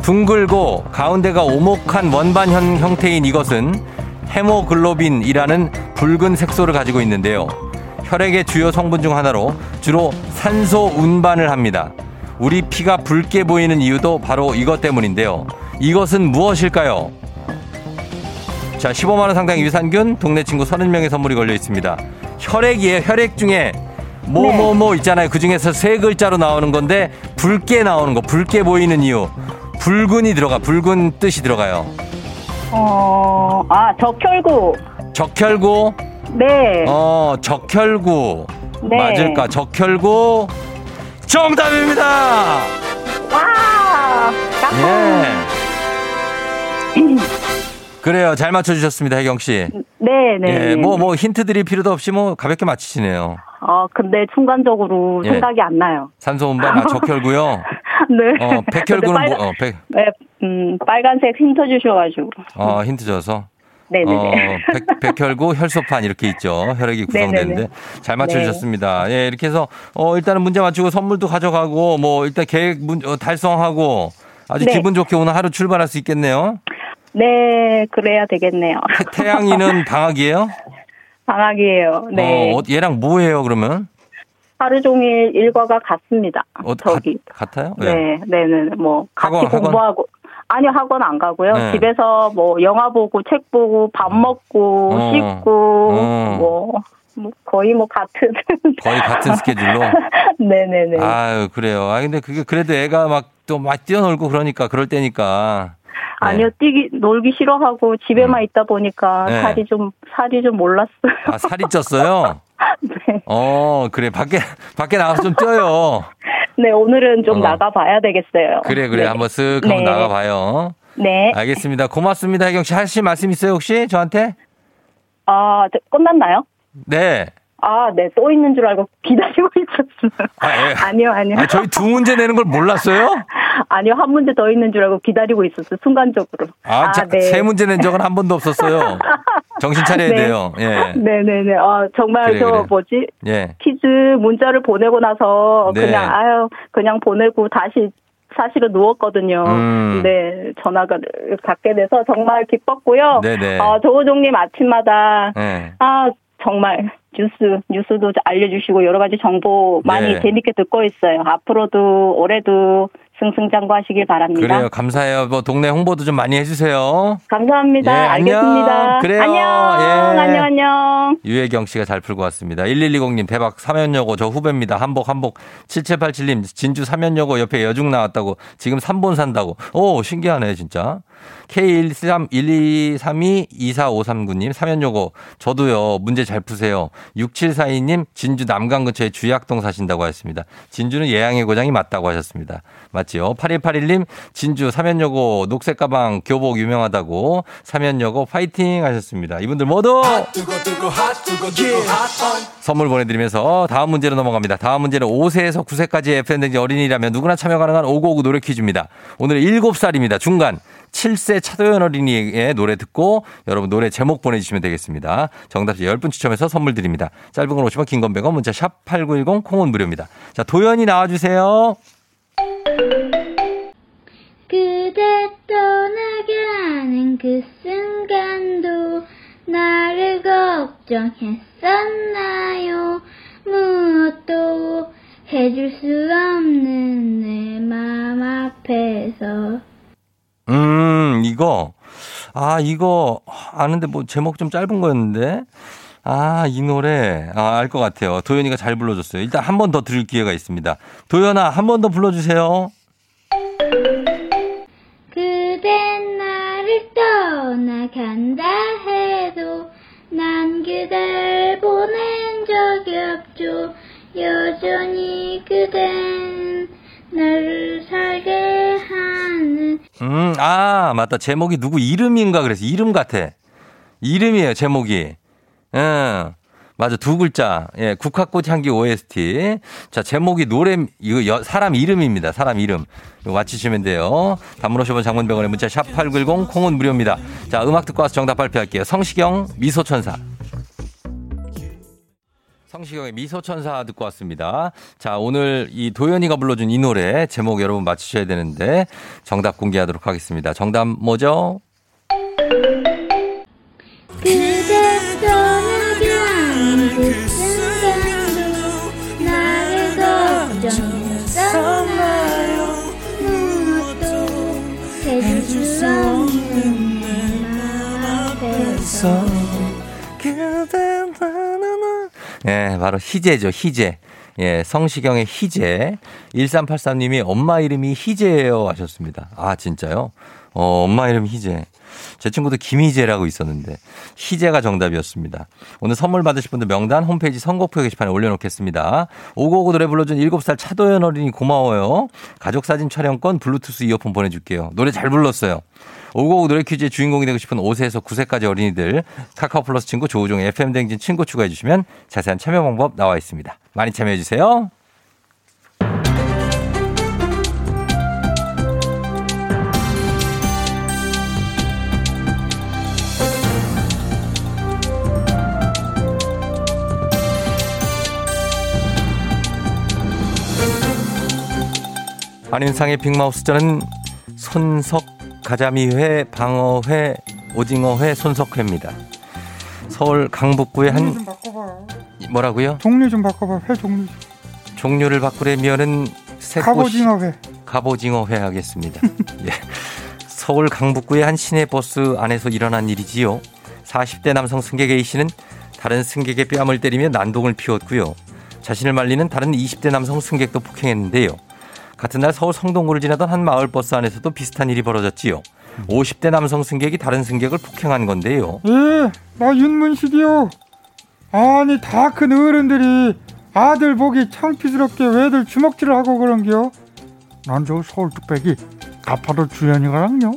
둥글고 가운데가 오목한 원반 형 형태인 이것은 헤모글로빈이라는 붉은 색소를 가지고 있는데요. 혈액의 주요 성분 중 하나로 주로 산소 운반을 합니다. 우리 피가 붉게 보이는 이유도 바로 이것 때문인데요. 이것은 무엇일까요? 자, 15만원 상당의 유산균, 동네 친구 30명의 선물이 걸려 있습니다. 혈액이에요. 혈액 중에 뭐, 뭐, 뭐 있잖아요. 그 중에서 세 글자로 나오는 건데, 붉게 나오는 거, 붉게 보이는 이유. 붉은이 들어가, 붉은 뜻이 들어가요. 어, 아, 적혈구. 적혈구, 네. 어, 적혈구. 네. 맞을까? 적혈구. 정답입니다! 와! 예. 그래요. 잘 맞춰주셨습니다, 혜경씨. 네, 네. 예, 뭐, 뭐, 힌트 드릴 필요도 없이 뭐, 가볍게 맞히시네요. 어, 근데 순간적으로 예. 생각이 안 나요. 산소 운반, 아, 적혈구요. 네. 어, 백혈구는 근데 뭐, 빨간, 어, 백, 네, 음, 빨간색 힌트 주셔가지고. 어, 힌트 줘서. 네네네. 어, 백, 백혈구, 혈소판 이렇게 있죠. 혈액이 구성되는데. 잘 맞춰주셨습니다. 예, 이렇게 해서, 어, 일단은 문제 맞추고 선물도 가져가고, 뭐, 일단 계획 문, 어, 달성하고, 아주 네. 기분 좋게 오늘 하루 출발할 수 있겠네요. 네, 그래야 되겠네요. 태, 태양이는 방학이에요? 방학이에요. 네. 어, 어, 얘랑 뭐 해요, 그러면? 하루 종일 일과가 같습니다. 어, 저기. 같, 같아요? 네, 네, 네. 뭐 같이 학원, 학원? 공부하고 아니요 학원 안 가고요. 네. 집에서 뭐 영화 보고 책 보고 밥 먹고 어. 씻고 어. 뭐, 뭐 거의 뭐 같은. 거의 같은 스케줄로? 네네네. 아유, 그래요. 아, 근데 그게 그래도 애가 막 또막 뛰어놀고 그러니까, 그럴 때니까. 네. 아니요 뛰기 놀기 싫어하고 집에만 있다 보니까 네. 살이 좀 살이 좀 올랐어요. 아, 살이 쪘어요? 네. 어, 그래. 밖에, 밖에 나가서 좀 뛰어요. 네 오늘은 좀 어. 나가 봐야 되겠어요. 그래, 그래. 네. 한번 쓱 한번 네. 나가봐요. 네. 알겠습니다. 고맙습니다. 혜경 씨. 하실 말씀 있어요, 혹시? 저한테? 아 저- 끝났나요? 네. 아, 네, 또 있는 줄 알고 기다리고 있었어요. 아, 예. 아니요, 아니요. 아, 저희 두 문제 내는 걸 몰랐어요? 아니요, 한 문제 더 있는 줄 알고 기다리고 있었어요, 순간적으로. 아, 자, 네. 세 문제 낸 적은 한 번도 없었어요. 정신 차려야 네. 돼요. 예. 네네네. 아, 정말 그래, 저 그래. 뭐지? 예. 퀴즈 문자를 보내고 나서 네. 그냥, 아유, 그냥 보내고 다시 사실은 누웠거든요. 음. 네, 전화가 받게 돼서 정말 기뻤고요. 네네. 아, 조우종님 아침마다, 예. 아, 정말 뉴스, 뉴스도 알려주시고 여러 가지 정보 많이 네. 재밌게 듣고 있어요. 앞으로도 올해도 승승장구하시길 바랍니다. 그래요. 감사해요. 뭐 동네 홍보도 좀 많이 해주세요. 감사합니다. 예, 안녕. 알겠습니다. 그래요. 안녕. 예. 안녕, 안녕. 유혜경 씨가 잘 풀고 왔습니다. 1120님 대박 사면여고 저 후배입니다. 한복 한복 7787님 진주 사면여고 옆에 여중 나왔다고 지금 3본 산다고. 오 신기하네 진짜. K113 1232 24539님 사면여고 저도요 문제 잘 푸세요. 6742님 진주 남강 근처에 주약동 사신다고 하셨습니다. 진주는 예양의 고장이 맞다고 하셨습니다. 맞지요? 8181님 진주 사면여고 녹색 가방 교복 유명하다고 사면여고 파이팅 하셨습니다. 이분들 모두 선물 보내드리면서 다음 문제로 넘어갑니다. 다음 문제는 5세에서 9세까지의 FM등지 어린이라면 누구나 참여 가능한 5959 노래 퀴즈입니다. 오늘은 7살입니다. 중간 7세 차도연 어린이의 노래 듣고 여러분 노래 제목 보내주시면 되겠습니다. 정답지 10분 추첨해서 선물 드립니다. 짧은 건 50원, 긴 건 100원, 문자 샵 8910 콩은 무료입니다. 자, 도연이 나와주세요. 그대 떠나게 하는 그 순간도 나를 걱정했었나요? 무엇도 해줄 수 없는 내 맘 앞에서 음, 이거. 아, 이거 아는데 뭐 제목 좀 짧은 거였는데. 아, 이 노래. 아, 알 것 같아요. 도연이가 잘 불러줬어요. 일단 한 번 더 들을 기회가 있습니다. 도연아, 한 번 더 불러주세요. 그댄 나를 떠나간다 해도 난 그댈 보낸 적이 없죠. 여전히 그댄 나를 살게 하는 음, 아, 맞다. 제목이 누구 이름인가 그래서 이름 같아. 이름이에요, 제목이. 응. 맞아. 두 글자. 예, 국화꽃 향기 OST. 자, 제목이 노래, 이거 여- 사람 이름입니다. 사람 이름. 이거 맞히시면 돼요. 단문호쇼번 장문병원의 문자 샵8910 콩은 무료입니다. 자, 음악 듣고 와서 정답 발표할게요. 성시경, 미소천사. 성시경의 미소천사 듣고 왔습니다. 자, 오늘 이 도현이가 불러준 이 노래 제목 여러분 맞추셔야 되는데 정답 공개하도록 하겠습니다. 정답 뭐죠? 그대 떠나 예, 바로 희재죠, 희재. 예, 성시경의 희재. 1383님이 엄마 이름이 희재예요 하셨습니다. 아, 진짜요? 어, 엄마 이름 희재. 제 친구도 김희재라고 있었는데 희재가 정답이었습니다. 오늘 선물 받으실 분들 명단 홈페이지 선곡표 게시판에 올려놓겠습니다. 오고오고 노래 불러준 7살 차도연 어린이 고마워요. 가족사진 촬영권 블루투스 이어폰 보내줄게요. 노래 잘 불렀어요. 오고오고 노래 퀴즈의 주인공이 되고 싶은 5세에서 9세까지 어린이들 카카오 플러스 친구 조우종의 FM 댕진 친구 추가해 주시면 자세한 참여 방법 나와 있습니다. 많이 참여해 주세요. 안윤상의 빅마우스전은 손석 가자미회, 방어회, 오징어회, 손석회입니다. 서울 강북구의 한. 뭐라고요? 종류 좀 바꿔봐. 회 종류. 종류를 바꾸려면은 새꽃 갑오징어 회. 갑오징어회 하겠습니다. 예. 서울 강북구의 한 시내 버스 안에서 일어난 일이지요. 40대 남성 승객 A 씨는 다른 승객의 뺨을 때리며 난동을 피웠고요. 자신을 말리는 다른 20대 남성 승객도 폭행했는데요. 같은 날 서울 성동구를 지나던 한 마을 버스 안에서도 비슷한 일이 벌어졌지요. 50대 남성 승객이 다른 승객을 폭행한 건데요. 예, 나 윤문식이요. 아니 다 큰 어른들이 아들 보기 창피스럽게 왜들 주먹질을 하고 그런겨? 난 저 서울 뚝배기 가파도 주연이가랑요.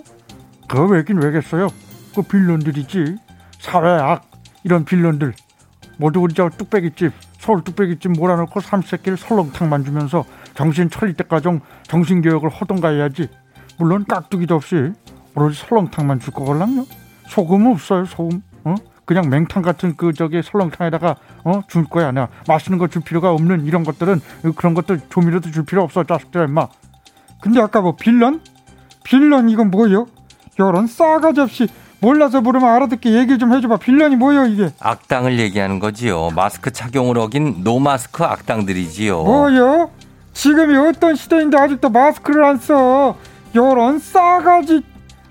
그거 왜긴 왜겠어요? 그 빌런들이지. 사회악 이런 빌런들 모두 우리 저 뚝배기집 서울 뚝배기집 몰아넣고 삼시세끼를 설렁탕만 주면서 정신 차릴 때까지 정신교육을 하던가 해야지. 물론 깍두기도 없이 오로지 설렁탕만 줄 거걸랑요. 소금 없어요 소금. 어? 그냥 맹탕 같은 그 저기 설렁탕에다가 어? 줄 거야 내가. 맛있는 거 줄 필요가 없는 이런 것들은 그런 것들 조미료도 줄 필요 없어 자식들아 임마. 근데 아까 뭐 빌런? 빌런 이건 뭐요? 요런 싸가지 없이 몰라서 물으면 알아듣게 얘기 좀 해줘봐. 빌런이 뭐요 이게? 악당을 얘기하는 거지요. 마스크 착용을 어긴 노마스크 악당들이지요. 뭐요 지금이 어떤 시대인데 아직도 마스크를 안 써? 요런 싸가지.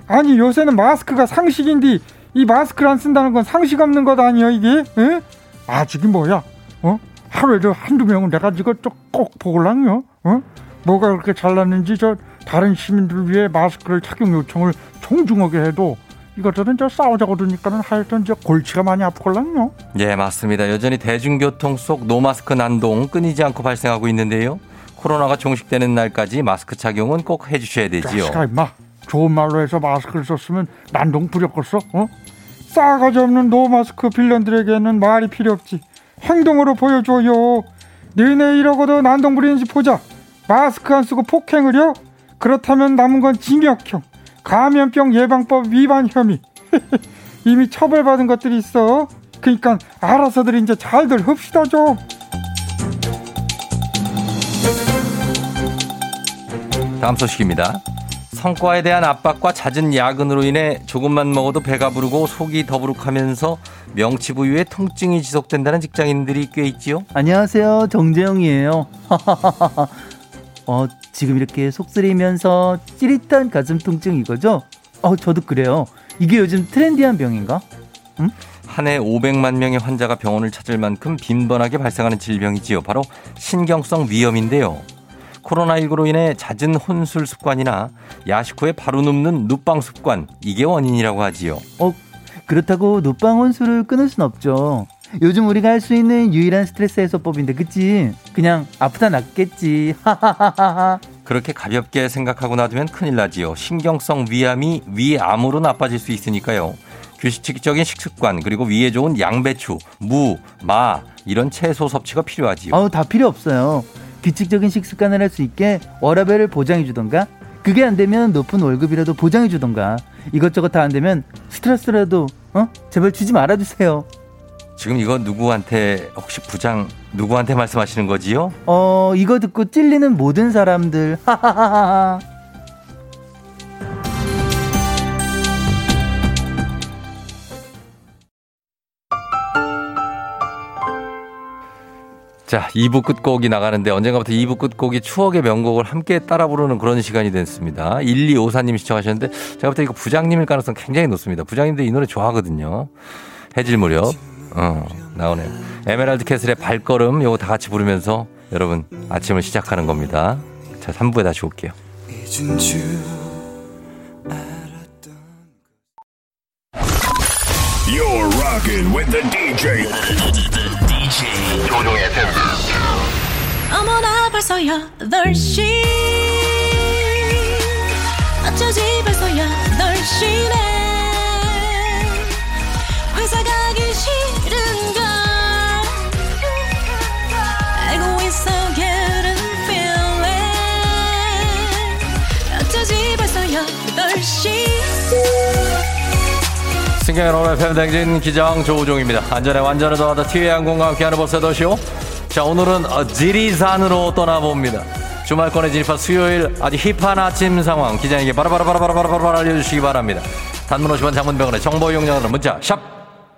아니 요새는 마스크가 상식인데 이 마스크를 안 쓴다는 건 상식 없는 것 아니야 이게? 에? 아직이 뭐야? 어? 하루에도 한두 명은 내가 이거 꼭 보걸랑요? 어? 뭐가 그렇게 잘났는지 저 다른 시민들을 위해 마스크를 착용 요청을 정중하게 해도 이것들은 저 싸우자고 그러니까는 하여튼 저 골치가 많이 아프걸랑요? 예, 맞습니다. 여전히 대중교통 속 노마스크 난동 끊이지 않고 발생하고 있는데요. 코로나가 종식되는 날까지 마스크 착용은 꼭 해주셔야 되지요. 자식아 임마. 좋은 말로 해서 마스크를 썼으면 난동 부렸겠어? 어? 싸가지 없는 노마스크 빌런들에게는 말이 필요 없지. 행동으로 보여줘요. 너네 이러고도 난동 부리는지 보자. 마스크 안 쓰고 폭행을요? 그렇다면 남은 건 징역형 감염병 예방법 위반 혐의. 이미 처벌받은 것들이 있어. 그러니까 알아서들 이제 잘들 흡시다 좀 다음 소식입니다. 성과에 대한 압박과 잦은 야근으로 인해 조금만 먹어도 배가 부르고 속이 더부룩하면서 명치 부위에 통증이 지속된다는 직장인들이 꽤 있지요. 안녕하세요. 정재영이에요. 어, 지금 이렇게 속 쓰리면서 찌릿한 가슴 통증 이거죠? 어, 저도 그래요. 이게 요즘 트렌디한 병인가? 한해 500만 명의 환자가 병원을 찾을 만큼 빈번하게 발생하는 질병이지요. 바로 신경성 위염인데요. 코로나19로 인해 잦은 혼술 습관이나 야식 후에 바로 눕는 눕방 습관 이게 원인이라고 하지요. 어, 그렇다고 노빵 혼수를 끊을 순 없죠. 요즘 우리가 할 수 있는 유일한 스트레스 해소법인데, 그치? 그냥 아프다 낫겠지. 하하하하. 그렇게 가볍게 생각하고 놔두면 큰일 나지요. 신경성 위암이 위암으로 나빠질 수 있으니까요. 규칙적인 식습관 그리고 위에 좋은 양배추, 무, 마 이런 채소 섭취가 필요하지요. 아우, 다 필요 없어요. 규칙적인 식습관을 할 수 있게 워라밸을 보장해 주던가, 그게 안 되면 높은 월급이라도 보장해 주던가, 이것저것 다 안 되면 스트레스라도, 어? 제발 주지 말아 주세요. 지금 이거 누구한테 혹시 부장 누구한테 말씀하시는 거지요? 어, 이거 듣고 찔리는 모든 사람들. 하하하하. 자, 2부 끝곡이 나가는데 언젠가부터 2부 끝곡이 추억의 명곡을 함께 따라 부르는 그런 시간이 됐습니다. 1254님 시청하셨는데 제가 볼 때 이거 부장님일 가능성 굉장히 높습니다. 부장님도 이 노래 좋아하거든요. 해질 무렵. 어, 나오네요. 에메랄드 캐슬의 발걸음 요거 다 같이 부르면서 여러분 아침을 시작하는 겁니다. 자, 3부에 다시 올게요. 줄 You're rocking with the DJ. 조종의 팬. 어머나 벌써 8시 어쩌지 벌써 8시네 승경의 오늘 팬댕진 기장 조우종입니다. 안전에 완전을 더하다 티웨이 항공과 함께하는 버스더쇼. 자, 오늘은 어, 지리산으로 떠나봅니다. 주말권에 진입한 수요일 아주 힙한 아침 상황 기장에게 바라바라바라바라바라 알려주시기 바랍니다. 단문 50원 장문병원의 정보 이용량으로 문자 샵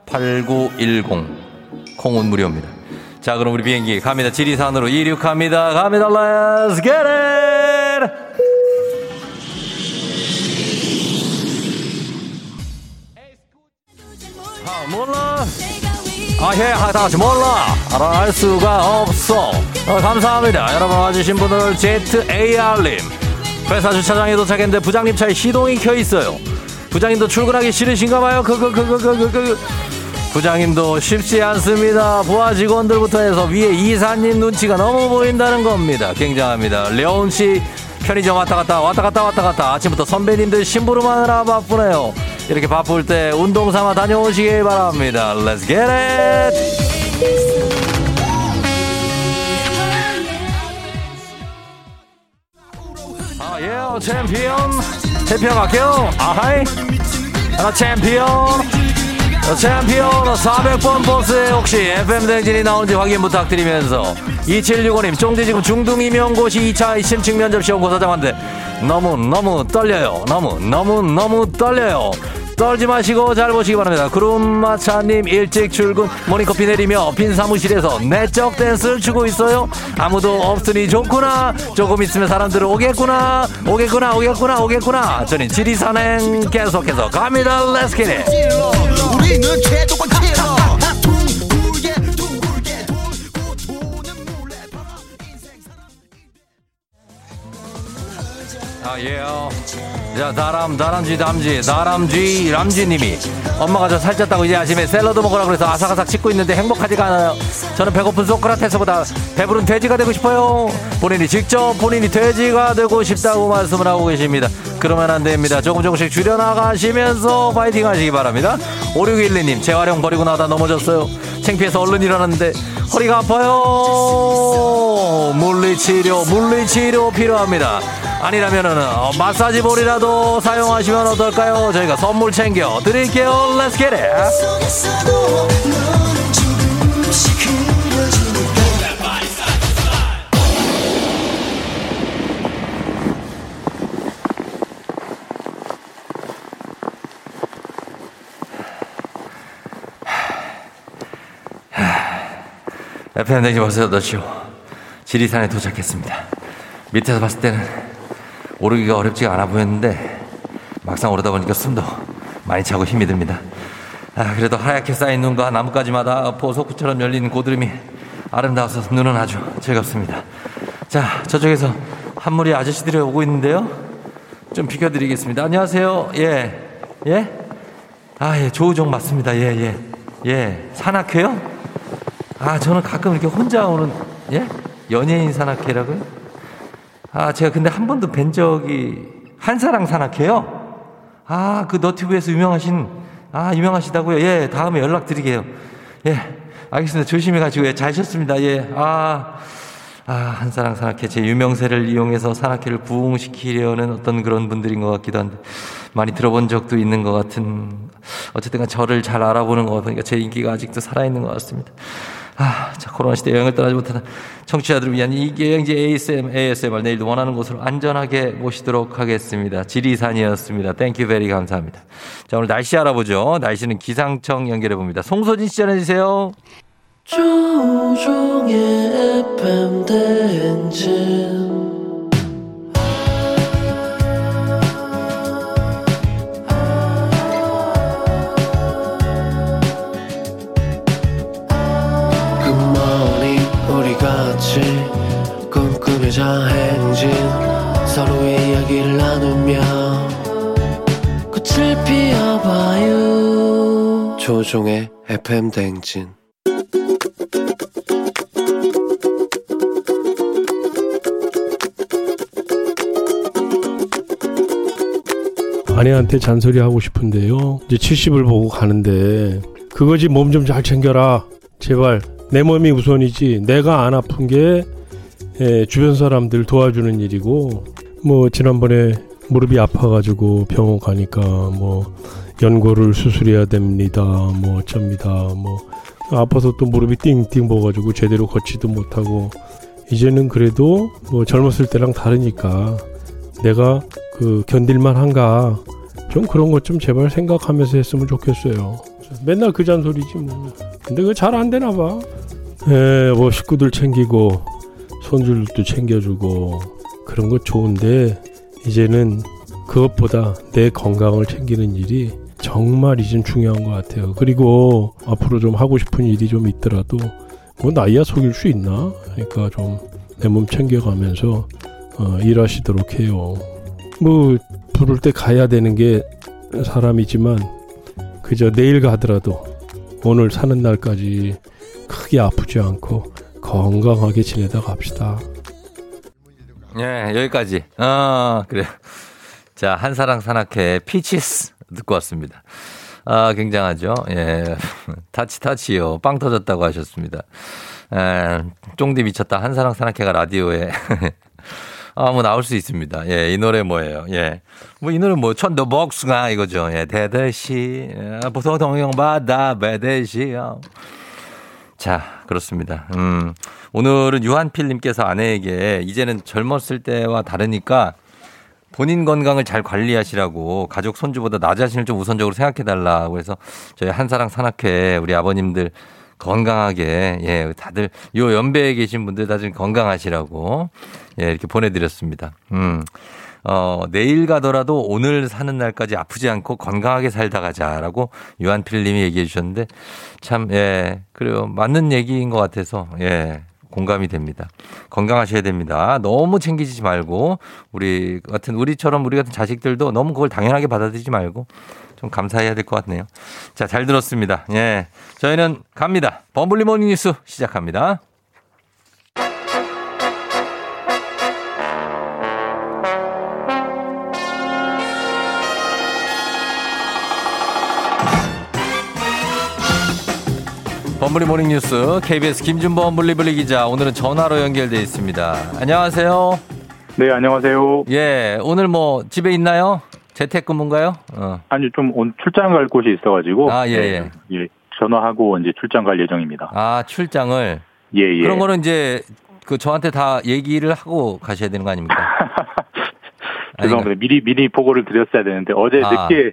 8910 콩은 무료입니다. 자, 그럼 우리 비행기 갑니다. 지리산으로 이륙합니다. 갑니다. Let's get it! 아, 예, 아, 몰라. 알아할 수가 없어. 어, 감사합니다. 여러분 와주신 분들, ZAR님. 회사 주차장에 도착했는데 부장님 차에 시동이 켜 있어요. 부장님도 출근하기 싫으신가 봐요. 그, 그, 그, 그, 그, 그, 그. 부장님도 쉽지 않습니다. 부하 직원들부터 해서 위에 이사님 눈치가 너무 보인다는 겁니다. 굉장합니다. 려운 씨 편의점 왔다 갔다 왔다 갔다 왔다 갔다 아침부터 선배님들 심부름하느라 바쁘네요. 이렇게 바쁠 때 운동 삼아 다녀오시길 바랍니다. Let's get it! 아, 예, 챔피언. 챔피언 갈게요. 아하이. 아, 챔피언. 어, 챔피언 400번 버스에 혹시 FM 댕진이 나오는지 확인 부탁드리면서 2765님 쫑디 지금 중등 임용고시 2차 심층 면접 시험 고사장인데 너무 너무 떨려요. 너무 너무 너무 떨려요 떨지 마시고 잘 보시기 바랍니다. 구름마차님 일찍 출근 모닝커피 내리며 빈 사무실에서 내적 댄스를 추고 있어요. 아무도 없으니 좋구나. 조금 있으면 사람들 오겠구나. 오겠구나 오겠구나 오겠구나. 저는 지리산행 계속해서 갑니다. 돌고 도는 물레 아, 예요. 자, 다람, 다람쥐, 담쥐, 다람쥐, 람쥐님이 엄마가 저 살쪘다고 이제 아침에 샐러드 먹으라 그래서 아삭아삭 씻고 있는데 행복하지가 않아요. 저는 배고픈 소크라테스보다 배부른 돼지가 되고 싶어요. 본인이 직접 본인이 돼지가 되고 싶다고 말씀을 하고 계십니다. 그러면 안 됩니다. 조금 조금씩 줄여나가시면서 파이팅 하시기 바랍니다. 5612님, 재활용 버리고 나다 넘어졌어요. 창피해서 얼른 일어났는데 허리가 아파요. 물리치료, 물리치료 필요합니다. 아니라면은 어, 마사지 볼이라도 사용하시면 어떨까요? 저희가 선물 챙겨 드릴게요. Let's get it. FM 댕지 벌써 8시오. 지리산에 도착했습니다. 밑에서 봤을 때는 오르기가 어렵지가 않아 보였는데 막상 오르다 보니까 숨도 많이 차고 힘이 듭니다. 아, 그래도 하얗게 쌓인 눈과 나뭇가지마다 보석구처럼 열린 고드름이 아름다워서 눈은 아주 즐겁습니다. 자, 저쪽에서 한 무리 아저씨들이 오고 있는데요. 좀 비켜드리겠습니다. 안녕하세요. 예. 예? 아, 예, 조우종 맞습니다. 예, 예. 예, 산악회요? 아, 저는 가끔 이렇게 혼자 오는, 예? 연예인 산악회라고요? 아, 제가 근데 한 번도 뵌 적이, 한사랑 산악회요? 아, 그 너튜브에서 유명하신, 아, 유명하시다고요? 예, 다음에 연락드리게요. 예, 알겠습니다. 조심히 가시고, 예, 잘 쉬었습니다. 예, 아, 아, 한사랑 산악회, 제 유명세를 이용해서 산악회를 부흥시키려는 어떤 그런 분들인 것 같기도 한데, 많이 들어본 적도 있는 것 같은, 어쨌든 간 저를 잘 알아보는 것 같으니까 제 인기가 아직도 살아있는 것 같습니다. 아, 자, 코로나 시대 여행을 떠나지 못하는 청취자들을 위한 이계영지 ASM, ASMR 내일도 원하는 곳으로 안전하게 모시도록 하겠습니다. 지리산이었습니다. Thank you very 감사합니다. 자, 오늘 날씨 알아보죠. 날씨는 기상청 연결해 봅니다. 송소진 씨 전해주세요. 조정식의 FM 대행진 꿈꾸며자 행진 서로의 이야기를 나누며 꽃을 피워봐요 조종의 FM 대행진 아내한테 잔소리 하고 싶은데요. 이제 70을 보고 가는데 그거지 몸 좀 잘 챙겨라. 제발 내 몸이 우선이지. 내가 안 아픈 게 예, 주변 사람들 도와주는 일이고 뭐 지난번에 무릎이 아파가지고 병원 가니까 뭐 연골을 수술해야 됩니다. 뭐 어쩝니다. 뭐 아파서 또 무릎이 띵띵 부어가지고 제대로 걷지도 못하고 이제는 그래도 뭐 젊었을 때랑 다르니까 내가 그 견딜만 한가 좀 그런 것 좀 제발 생각하면서 했으면 좋겠어요. 맨날 그 잔소리지 뭐. 근데 그거 잘안 되나 봐. 에, 뭐 식구들 챙기고 손주들도 챙겨주고 그런 거 좋은데 이제는 그것보다 내 건강을 챙기는 일이 정말 이젠 중요한 것 같아요. 그리고 앞으로 좀 하고 싶은 일이 좀 있더라도 뭐 나이야 속일 수 있나? 그러니까 좀 내 몸 챙겨가면서 어, 일하시도록 해요. 뭐 부를 때 가야 되는 게 사람이지만 그저 내일 가더라도 오늘 사는 날까지 크게 아프지 않고 건강하게 지내다 갑시다. 예, 여기까지. 아, 그래요. 자, 한사랑 산악회 피치스 듣고 왔습니다. 아, 굉장하죠. 예. 타치, 타치요. 빵 터졌다고 하셨습니다. 에, 쫑디 미쳤다. 한사랑 산악회가 라디오에. 아, 뭐 나올 수 있습니다. 예, 이 노래 뭐예요? 예. 뭐 이 노래 뭐, 천더 복숭아 이거죠. 예, 대대시, 예, 보통 동영 바다, 배대시요. 자, 그렇습니다. 음, 오늘은 유한필님께서 아내에게 이제는 젊었을 때와 다르니까 본인 건강을 잘 관리하시라고 가족 손주보다 나 자신을 좀 우선적으로 생각해달라고 해서 저희 한사랑 산악회 우리 아버님들 건강하게 예 다들 요 연배에 계신 분들 다들 건강하시라고 예 이렇게 보내드렸습니다. 음. 어, 내일 가더라도 오늘 사는 날까지 아프지 않고 건강하게 살다 가자라고 유한필 님이 얘기해 주셨는데 참, 예, 그래요. 맞는 얘기인 것 같아서, 예, 공감이 됩니다. 건강하셔야 됩니다. 너무 챙기지 말고, 우리 같은, 우리처럼 우리 같은 자식들도 너무 그걸 당연하게 받아들이지 말고, 좀 감사해야 될 것 같네요. 자, 잘 들었습니다. 예. 저희는 갑니다. 범블리 모닝 뉴스 시작합니다. 범블리 모닝 뉴스 KBS 김준범 블리블리 기자 오늘은 전화로 연결돼 있습니다. 안녕하세요. 네, 안녕하세요. 예, 오늘 뭐 집에 있나요? 재택근무인가요? 어. 아니, 좀 온- 출장 갈 곳이 있어가지고. 아, 예, 네, 예, 전화하고 이제 출장 갈 예정입니다. 아, 출장을. 예, 예. 그런 거는 이제 그 저한테 다 얘기를 하고 가셔야 되는 거 아닙니까? 죄송합니다. 미리, 미리 보고를 드렸어야 되는데, 어제 아. 늦게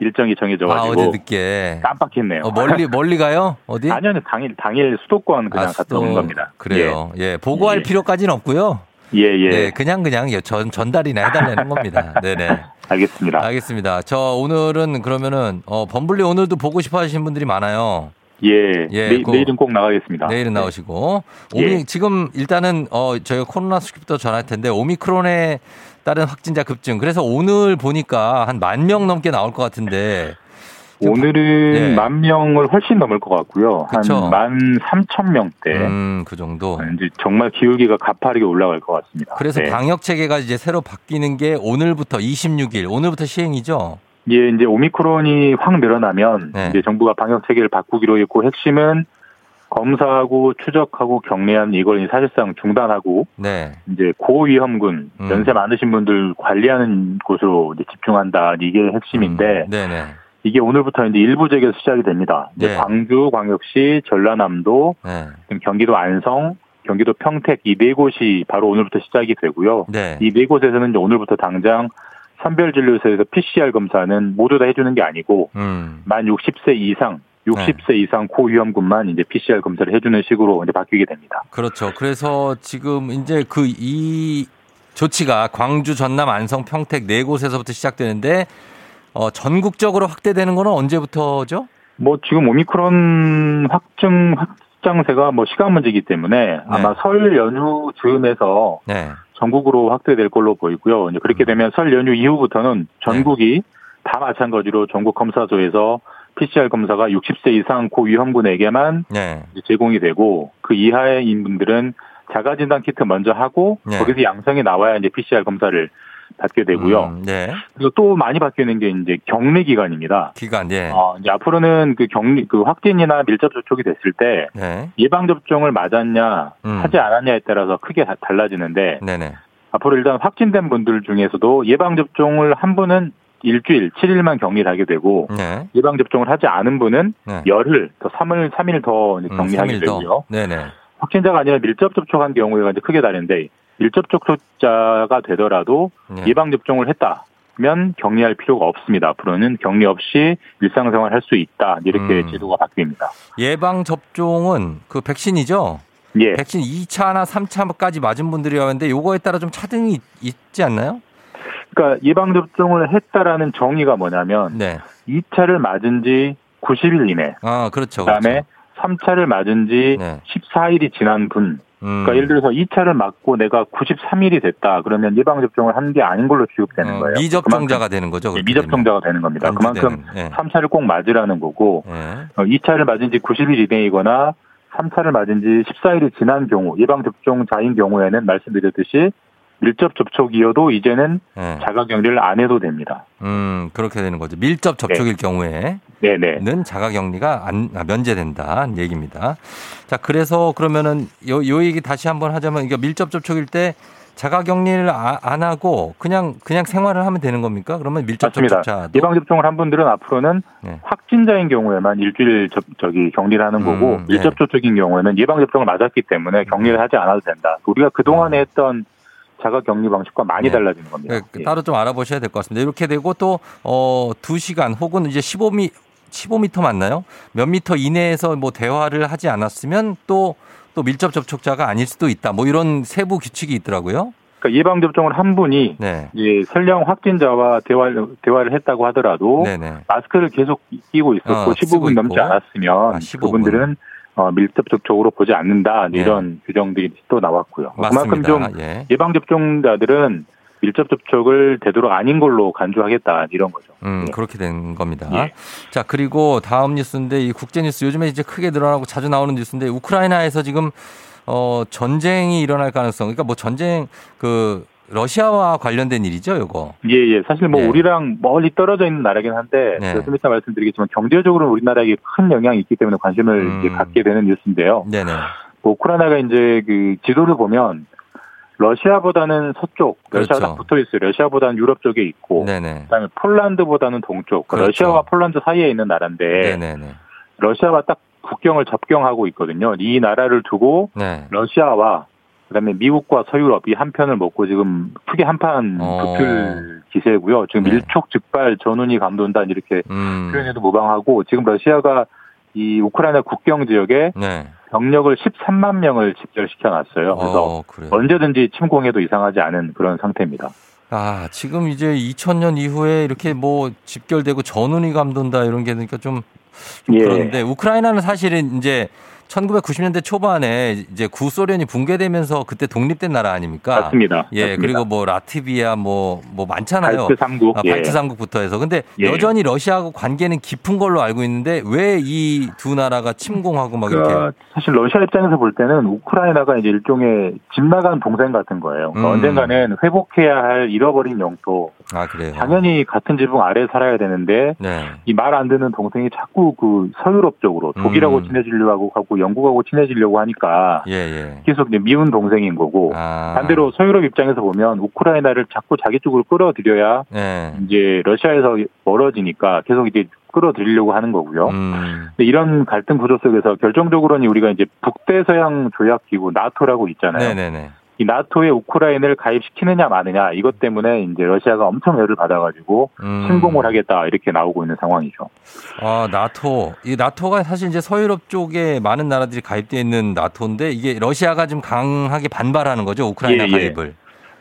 일정이 정해져가지고. 아, 어제 늦게. 깜빡했네요. 어, 멀리 멀리 가요? 어디? 아니요. 당일, 당일 수도권 그냥 아, 갔다 수도. 오는 겁니다. 그래요. 예, 보고할 예. 필요까지는 없고요. 예, 예. 예, 그냥 그냥 전 전달이나 해달라는 겁니다. 네네. 알겠습니다. 알겠습니다. 저 오늘은 그러면은 어 범블리 오늘도 보고 싶어 하시는 분들이 많아요. 예. 예, 내, 그- 내일은 꼭 나가겠습니다. 내일은 네. 나오시고 예. 오미 지금 일단은 어 저희가 코로나 수집부터 전할 텐데 오미크론에 따른 확진자 급증. 그래서 오늘 보니까 한 만 명 넘게 나올 것 같은데 오늘은 예. 만 명을 훨씬 넘을 것 같고요. 한 만 삼천 명대. 음, 그 정도. 이제 정말 기울기가 가파르게 올라갈 것 같습니다. 그래서 네. 방역 체계가 이제 새로 바뀌는 게 오늘부터 26일, 오늘부터 시행이죠. 예, 이제 오미크론이 확 늘어나면 네. 이제 정부가 방역 체계를 바꾸기로 했고 핵심은 검사하고 추적하고 격리하는 이걸 사실상 중단하고 네. 이제 고위험군 음. 연세 많으신 분들 관리하는 곳으로 이제 집중한다 이게 핵심인데 네네. 이게 오늘부터 이제 일부 지역에서 시작이 됩니다. 이제 네. 광주, 광역시, 전라남도, 네. 경기도 안성, 경기도 평택 이 네 곳이 바로 오늘부터 시작이 되고요. 네. 이네 곳에서는 이제 오늘부터 당장 선별진료소에서 PCR 검사는 모두 다 해주는 게 아니고 음. 만 60세 이상, 60세 네. 이상 고위험군만 이제 PCR 검사를 해주는 식으로 이제 바뀌게 됩니다. 그렇죠. 그래서 지금 이제 그 이 조치가 광주, 전남, 안성, 평택 네 곳에서부터 시작되는데 어, 전국적으로 확대되는 거는 언제부터죠? 뭐 지금 오미크론 확증 확장세가 뭐 시간 문제이기 때문에 아마 설 연휴 즈음에서 네. 전국으로 확대될 걸로 보이고요. 이제 그렇게 되면 설 연휴 이후부터는 전국이 다 마찬가지로 전국 검사소에서 PCR 검사가 60세 이상 고위험군에게만 네. 제공이 되고 그 이하의 분들은 자가 진단 키트 먼저 하고 네. 거기서 양성이 나와야 이제 PCR 검사를 받게 되고요. 음, 네. 그리고 또 많이 바뀌는 게 이제 격리 기간입니다. 기간, 예. 어, 이제 앞으로는 그 격리, 그 확진이나 밀접 접촉이 됐을 때 네. 예방 접종을 맞았냐, 음. 하지 않았냐에 따라서 크게 다- 달라지는데 네네. 앞으로 일단 확진된 분들 중에서도 예방 접종을 한 분은 일주일, 7일만 격리를 하게 되고 네. 예방 접종을 하지 않은 분은 네. 열흘, 더 3일, 3일 더 음, 격리하게 3일 더. 되고요. 네네. 확진자가 아니라 밀접 접촉한 경우가 이제 크게 다른데 밀접 접촉자가 되더라도 네. 예방 접종을 했다면 격리할 필요가 없습니다. 앞으로는 격리 없이 일상생활 할 수 있다. 이렇게 음. 제도가 바뀝니다. 예방 접종은 그 백신이죠? 예. 백신 2차나 3차까지 맞은 분들이 하는데 요거에 따라 좀 차등이 있- 있지 않나요? 그러니까 예방 접종을 했다라는 정의가 뭐냐면 네. 2차를 맞은 지 90일 이내 아, 그렇죠. 그다음에 그렇죠. 3차를 맞은 지 네. 14일이 지난 분 음. 그러니까 예를 들어서 2차를 맞고 내가 93일이 됐다. 그러면 예방 접종을 한 게 아닌 걸로 취급되는 어, 거예요. 미접종자가 되는 거죠. 예, 그렇게 미접종자가 되는 겁니다. 그만큼 예. 3차를 꼭 맞으라는 거고 네. 어, 2차를 맞은 지 90일 이내이거나 3차를 맞은 지 14일이 지난 경우 예방 접종자인 경우에는 말씀드렸듯이 밀접 접촉이어도 이제는 네. 자가격리를 안 해도 됩니다. 음, 그렇게 되는 거죠. 밀접 접촉일 경우에는 네네. 자가격리가 안, 아, 면제된다는 얘기입니다. 자, 그래서 그러면은 요, 요 얘기 다시 한번 하자면 이게 밀접 접촉일 때 자가격리를 아- 안 하고 그냥 그냥 생활을 하면 되는 겁니까? 그러면 밀접. 접촉자 예방 접종을 한 분들은 앞으로는 네. 확진자인 경우에만 일주일 접, 저기 격리를 하는 거고 음, 밀접 접촉인 경우에는 예방 접종을 맞았기 때문에 격리를 하지 않아도 된다. 우리가 그 동안에 했던 자가 격리 방식과 많이 네. 달라지는 겁니다. 그, 따로 좀 알아보셔야 될 것 같습니다. 이렇게 되고 또, 어, 2시간 혹은 이제 15미, 15m 맞나요? 몇 미터 이내에서 뭐 대화를 하지 않았으면 또, 또 밀접 접촉자가 아닐 수도 있다. 뭐 이런 세부 규칙이 있더라고요. 그러니까 예방 접종을 한 분이 네. 예, 설령 확진자와 대화를, 대화를 했다고 하더라도 네네. 마스크를 계속 끼고 있었고 어, 쓰고 15분 넘지. 않았으면 아, 15분. 그분들은 어, 밀접 접촉으로 보지 않는다 네. 이런 규정들이 또 나왔고요. 그만큼 맞습니다. 좀 예. 예방 접종자들은 밀접 접촉을 되도록 아닌 걸로 간주하겠다 이런 거죠. 음, 그렇게 된 겁니다. 예. 자, 그리고 다음 뉴스인데 이 국제 뉴스 요즘에 이제 크게 늘어나고 자주 나오는 뉴스인데 우크라이나에서 지금 어, 전쟁이 일어날 가능성. 그러니까 뭐 전쟁 그 러시아와 관련된 일이죠, 요거. 예, 예. 사실 뭐 네. 우리랑 멀리 떨어져 있는 나라긴 한데 네. 좀 이따 말씀드리겠지만 경제적으로 우리나라에게 큰 영향이 있기 때문에 관심을 음. 이제 갖게 되는 뉴스인데요. 네네. 뭐 우크라이나가 이제 그 지도를 보면 러시아보다는 서쪽, 러시아가 그렇죠. 붙어 있어요. 러시아보다는 유럽 쪽에 있고, 네네. 그다음에 폴란드보다는 동쪽, 그러니까 그렇죠. 러시아와 폴란드 사이에 있는 나라인데 네네네. 러시아와 딱 국경을 접경하고 있거든요. 이 나라를 두고 네. 러시아와 그다음에 미국과 서유럽 이 한 편을 먹고 지금 크게 한판 어. 붙을 기세고요. 지금 네. 일촉즉발 전운이 감돈다 이렇게 음. 표현해도 무방하고 지금 러시아가 이 우크라이나 국경 지역에 네. 병력을 13만 명을 집결시켜 놨어요. 그래서 어. 언제든지 침공해도 이상하지 않은 그런 상태입니다. 아, 지금 이제 2000년 이후에 이렇게 뭐 집결되고 전운이 감돈다 이런 게 그러니까 좀, 좀 예. 그런데 우크라이나는 사실은 이제 1990년대 초반에 이제 구소련이 붕괴되면서 그때 독립된 나라 아닙니까? 맞습니다. 예, 맞습니다. 그리고 뭐 라트비아 뭐뭐 많잖아요. 발트 삼국, 아, 예. 발트 삼국부터 해서. 근데 예. 여전히 러시아하고 관계는 깊은 걸로 알고 있는데 왜 이 두 나라가 침공하고 막 이렇게 그러니까 사실 러시아 입장에서 볼 때는 우크라이나가 이제 일종의 집 나간 동생 같은 거예요. 그러니까 음. 언젠가는 회복해야 할 잃어버린 영토. 아, 그래요. 당연히 같은 지붕 아래 살아야 되는데 네. 이말 안 듣는 동생이 자꾸 그 서유럽 쪽으로 독일하고 음. 친해지려고 하고 영국하고 친해지려고 하니까 예, 예. 계속 이제 미운 동생인 거고 아. 반대로 서유럽 입장에서 보면 우크라이나를 자꾸 자기 쪽으로 끌어들여야 예. 이제 러시아에서 멀어지니까 계속 이제 끌어들이려고 하는 거고요. 음. 이런 갈등 구조 속에서 결정적으로는 우리가 이제 북대서양 조약기구 나토라고 있잖아요. 네네네. 이 나토에 우크라이나를 가입시키느냐 마느냐 이것 때문에 이제 러시아가 엄청 열을 받아가지고 음. 침공을 하겠다 이렇게 나오고 있는 상황이죠. 아, 나토. 이 나토가 사실 이제 서유럽 쪽에 많은 나라들이 가입되어 있는 나토인데 이게 러시아가 좀 강하게 반발하는 거죠. 우크라이나 예, 예. 가입을.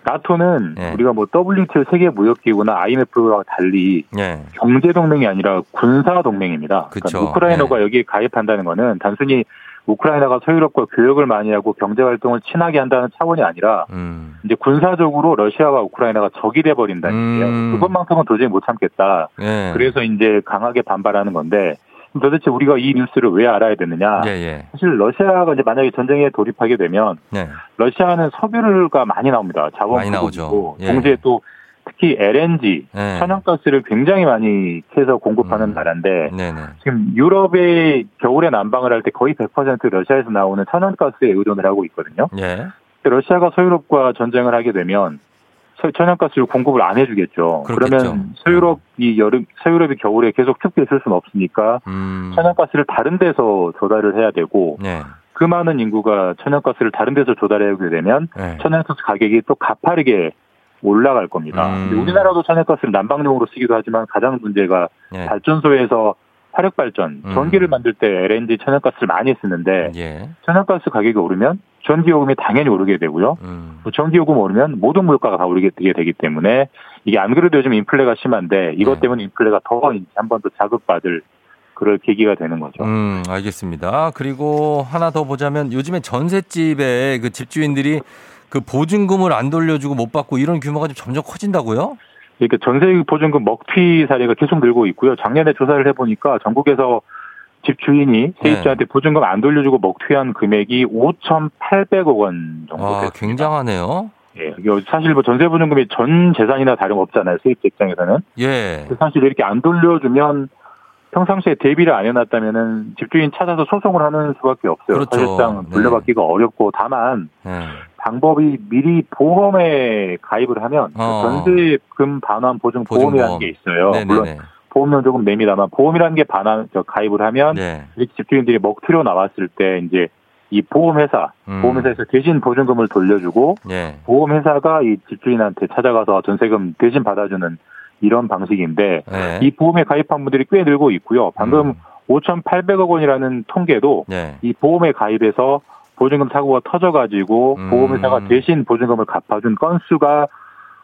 나토는 예. 우리가 뭐 WTO 세계 무역기구나 IMF와 달리 예. 경제 동맹이 아니라 군사 동맹입니다. 예. 그러니까 우크라이나가 여기에 가입한다는 거는 단순히 우크라이나가 서유럽과 교역을 많이 하고 경제 활동을 친하게 한다는 차원이 아니라 음. 이제 군사적으로 러시아와 우크라이나가 적이 돼 버린다는 음. 얘기예요. 그것만큼은 도저히 못 참겠다. 예. 그래서 이제 강하게 반발하는 건데 도대체 우리가 이 뉴스를 왜 알아야 되느냐? 예, 예. 사실 러시아가 이제 만약에 전쟁에 돌입하게 되면 네. 러시아는 석유가 많이 나옵니다. 자원 많이 나오죠. 예. 동시에 또 특히 LNG 예. 천연가스를 굉장히 많이 캐서 공급하는 나라인데 네네. 지금 유럽의 겨울에 난방을 할 때 거의 100% 러시아에서 나오는 천연가스에 의존을 하고 있거든요. 예. 근데 러시아가 서유럽과 전쟁을 하게 되면 서- 천연가스를 공급을 안 해주겠죠. 그 그렇겠죠. 러면 서유럽이 여름, 서유럽이 겨울에 계속 춥게 있을 수는 없으니까 음. 천연가스를 다른 데서 조달을 해야 되고 네. 그 많은 인구가 천연가스를 다른 데서 조달해오게 되면 네. 천연가스 가격이 또 가파르게 올라갈 겁니다. 음. 근데 우리나라도 천연가스를 난방용으로 쓰기도 하지만 가장 문제가 예. 발전소에서 화력 발전, 음. 전기를 만들 때 LNG 천연가스를 많이 쓰는데 예. 천연가스 가격이 오르면 전기 요금이 당연히 오르게 되고요. 음. 또 전기 요금 오르면 모든 물가가 다 오르게 되기 때문에 이게 안 그래도 요즘 인플레가 심한데 이것 네. 때문에 인플레가 더 한 번 더 자극받을 그럴 계기가 되는 거죠. 음, 알겠습니다. 그리고 하나 더 보자면 요즘에 전셋집에 그 집주인들이 그 보증금을 안 돌려주고 못 받고 이런 규모가 좀 점점 커진다고요? 그러니까 전세 보증금 먹튀 사례가 계속 늘고 있고요. 작년에 조사를 해보니까 전국에서 집 주인이 세입자한테 네. 보증금 안 돌려주고 먹튀한 금액이 5,800억 원 정도 아, 됐습니다. 굉장하네요. 예, 사실 뭐 전세 보증금이 전 재산이나 다름없잖아요. 세입자 입장에서는. 예. 사실 이렇게 안 돌려주면 평상시에 대비를 안 해놨다면은 집주인 찾아서 소송을 하는 수밖에 없어요. 그렇죠. 사실상 네. 돌려받기가 어렵고 다만 예. 방법이 미리 보험에 가입을 하면 그 어. 전세금 반환 보증 보험이라는 보증보험. 게 있어요. 네네네. 물론 보험료 조금 냅니다만 보험이라는 게 반환 저 가입을 하면 네. 이렇게 집주인들이 먹튀로 나왔을 때 이제 이 보험회사 음. 보험회사에서 대신 보증금을 돌려주고 예. 보험회사가 이 집주인한테 찾아가서 전세금 대신 받아주는 이런 방식인데 네. 이 보험에 가입한 분들이 꽤 늘고 있고요. 방금 음. 5,800억 원이라는 통계도 네. 이 보험에 가입해서 보증금 사고가 터져가지고 음. 보험회사가 대신 보증금을 갚아준 건수가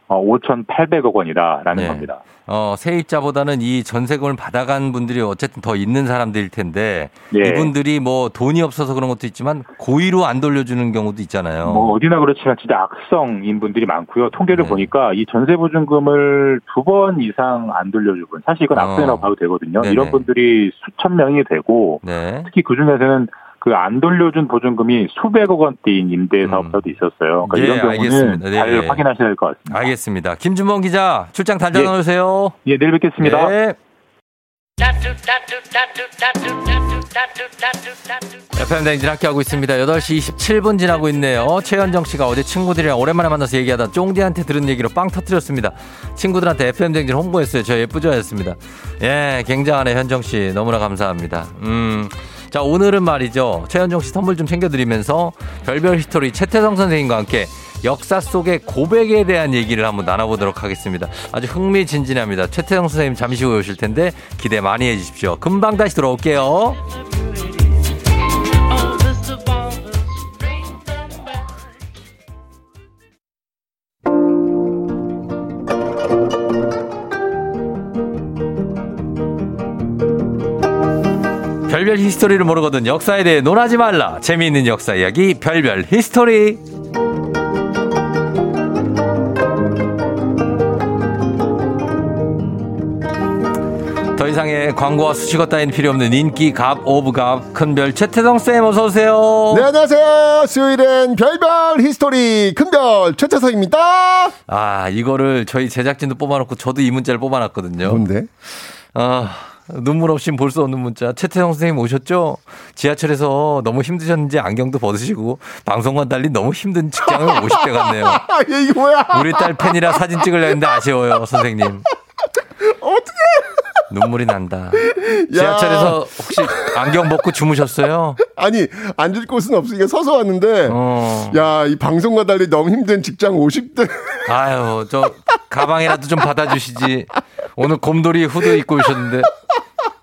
어, 5,800억 원이다라는 네. 겁니다. 어, 세입자보다는 이 전세금을 받아간 분들이 어쨌든 더 있는 사람들일 텐데 예. 이분들이 뭐 돈이 없어서 그런 것도 있지만 고의로 안 돌려주는 경우도 있잖아요. 뭐 어디나 그렇지만 진짜 악성인 분들이 많고요. 통계를 네. 보니까 이 전세 보증금을 두 번 이상 안 돌려준 분, 사실 이건 어. 악성이라고 봐도 되거든요. 네네. 이런 분들이 수천 명이 되고 네. 특히 그 중에서는 그 안 돌려준 보증금이 수백억 원대인 임대 사업자도 있었어요. 그러니까 예, 이런 경우는 알겠습니다. 네. 잘 확인하셔야 될 것 같습니다. 알겠습니다. 김준범 기자 출장 잘 예. 다녀오세요. 예, 내일 뵙겠습니다. 네. FM 댕진 함께하고 있습니다. 8시 27분 지나고 있네요. 최현정 씨가 어제 친구들이랑 오랜만에 만나서 얘기하다 쫑디한테 들은 얘기로 빵 터뜨렸습니다. 친구들한테 FM 댕진 홍보했어요. 저 예쁘죠? 했습니다. 예, 굉장하네, 현정 씨. 너무나 감사합니다. 음. 자, 오늘은 말이죠. 최현정 씨 선물 좀 챙겨드리면서 별별 히스토리 최태성 선생님과 함께 역사 속의 고백에 대한 얘기를 한번 나눠보도록 하겠습니다. 아주 흥미진진합니다. 최태성 선생님 잠시 후에 오실 텐데 기대 많이 해주십시오. 금방 다시 돌아올게요. 별별 히스토리를 모르거든 역사에 대해 논하지 말라. 재미있는 역사 이야기 별별 히스토리. 더 이상의 광고와 수식어 따윈 필요 없는 인기 갑 of 갑 큰별 최태성 쌤 어서 오세요. 네, 안녕하세요. 수요일엔 별별 히스토리 큰별 최태성입니다. 아 이거를 저희 제작진도 뽑아놓고 저도 이 문자를 뽑아놨거든요. 뭔데? 아 눈물 없이 볼 수 없는 문자. 최태성 선생님 오셨죠? 지하철에서 너무 힘드셨는지 안경도 벗으시고 방송과 달리 너무 힘든 직장을 50대 같네요. 얘 이거 뭐야? 우리 딸 팬이라 사진 찍으려 했는데 아쉬워요, 선생님. 어떻게? 눈물이 난다. 지하철에서 혹시 안경 벗고 주무셨어요? 아니, 앉을 곳은 없으니까 서서 왔는데, 어. 야, 이 방송과 달리 너무 힘든 직장 50대. 아유, 저 가방이라도 좀 받아주시지. 오늘 곰돌이 후드 입고 오셨는데.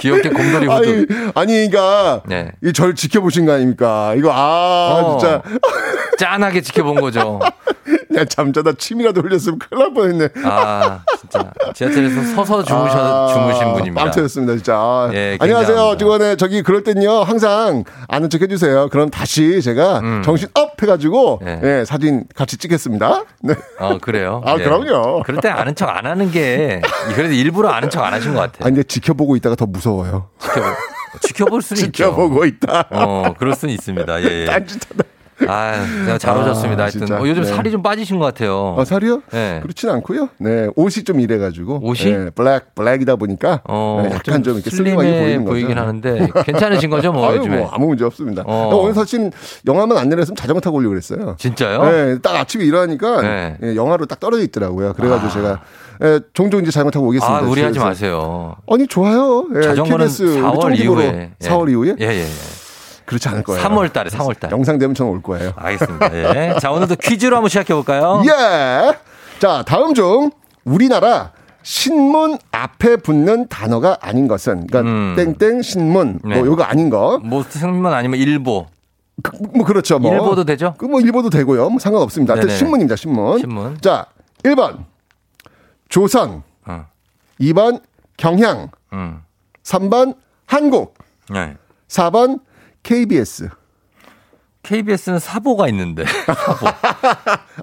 귀엽게 곰돌이 후드. 아니, 아니, 그러니까, 네. 이절 지켜보신 거 아닙니까? 이거, 아, 어. 진짜. 짠하게 지켜본 거죠. 야, 잠자다 침이라도 흘렸으면 큰일 날 뻔했네. 아, 진짜. 지하철에서 서서 주무셔, 아, 주무신 분입니다. 빵 터졌습니다, 진짜. 아, 예, 안녕하세요. 직원에 저기 그럴 땐요, 항상 아는 척 해주세요. 그럼 다시 제가 음. 정신 up 해가지고, 예. 예, 사진 같이 찍겠습니다. 네. 어, 그래요? 아, 그럼요. 그럴 때 아는 척 안 하는 게, 그래도 일부러 아는 척 안 하신 것 같아요. 아니, 근데 지켜보고 있다가 더 무서 워요. 지켜보, 지켜볼 수는 있죠. 지켜보고 있다. 어, 그럴 수는 있습니다. 예, 예. 딴짓하다. 아, 내가 잘 오셨습니다. 아, 하여튼. 어, 요즘 네. 살이 좀 빠지신 것 같아요. 어, 살이요? 네. 그렇진 않고요. 네, 옷이 좀 이래가지고. 옷이? 네, 블랙, 블랙이다 보니까. 어, 네, 약간 좀 이렇게 슬림하게 보이는 거죠. 보이긴 하는데 괜찮으신 거죠, 뭐 아유, 요즘에? 뭐 아무 문제 없습니다. 어. 오늘 사실 영화만 안 내렸으면 자전거 타고 오려고 그랬어요. 진짜요? 네, 딱 아침에 일어나니까 네. 예, 영화로 딱 떨어져 있더라고요. 그래가지고 제가 예, 종종 이제 자전거 타고 오겠습니다. 아, 그래서- 마세요. 아니 좋아요. 예, 자전거는 KBS 4월 쫑디고로 이후에. 예. 4월 이후에 예, 예, 예. 그렇지 않을 거예요. 3월 달에, 3월 달. 영상 되면 저는 올 거예요. 알겠습니다. 예. 자, 오늘도 퀴즈로 한번 시작해 볼까요? 예. 자, 다음 중 우리나라 신문 앞에 붙는 단어가 아닌 것은 그러니까 음. 땡땡 신문 네. 뭐 요거 아닌 거. 뭐 승문 아니면 일보. 그, 뭐 그렇죠. 뭐. 일보도 되죠? 그 뭐 일보도 되고요. 뭐 상관없습니다. 네네. 신문입니다. 신문. 신문. 자, 1번 조선, 어. 2번 경향, 음. 3번 한국, 네. 4번 KBS. KBS는 사보가 있는데. 사보.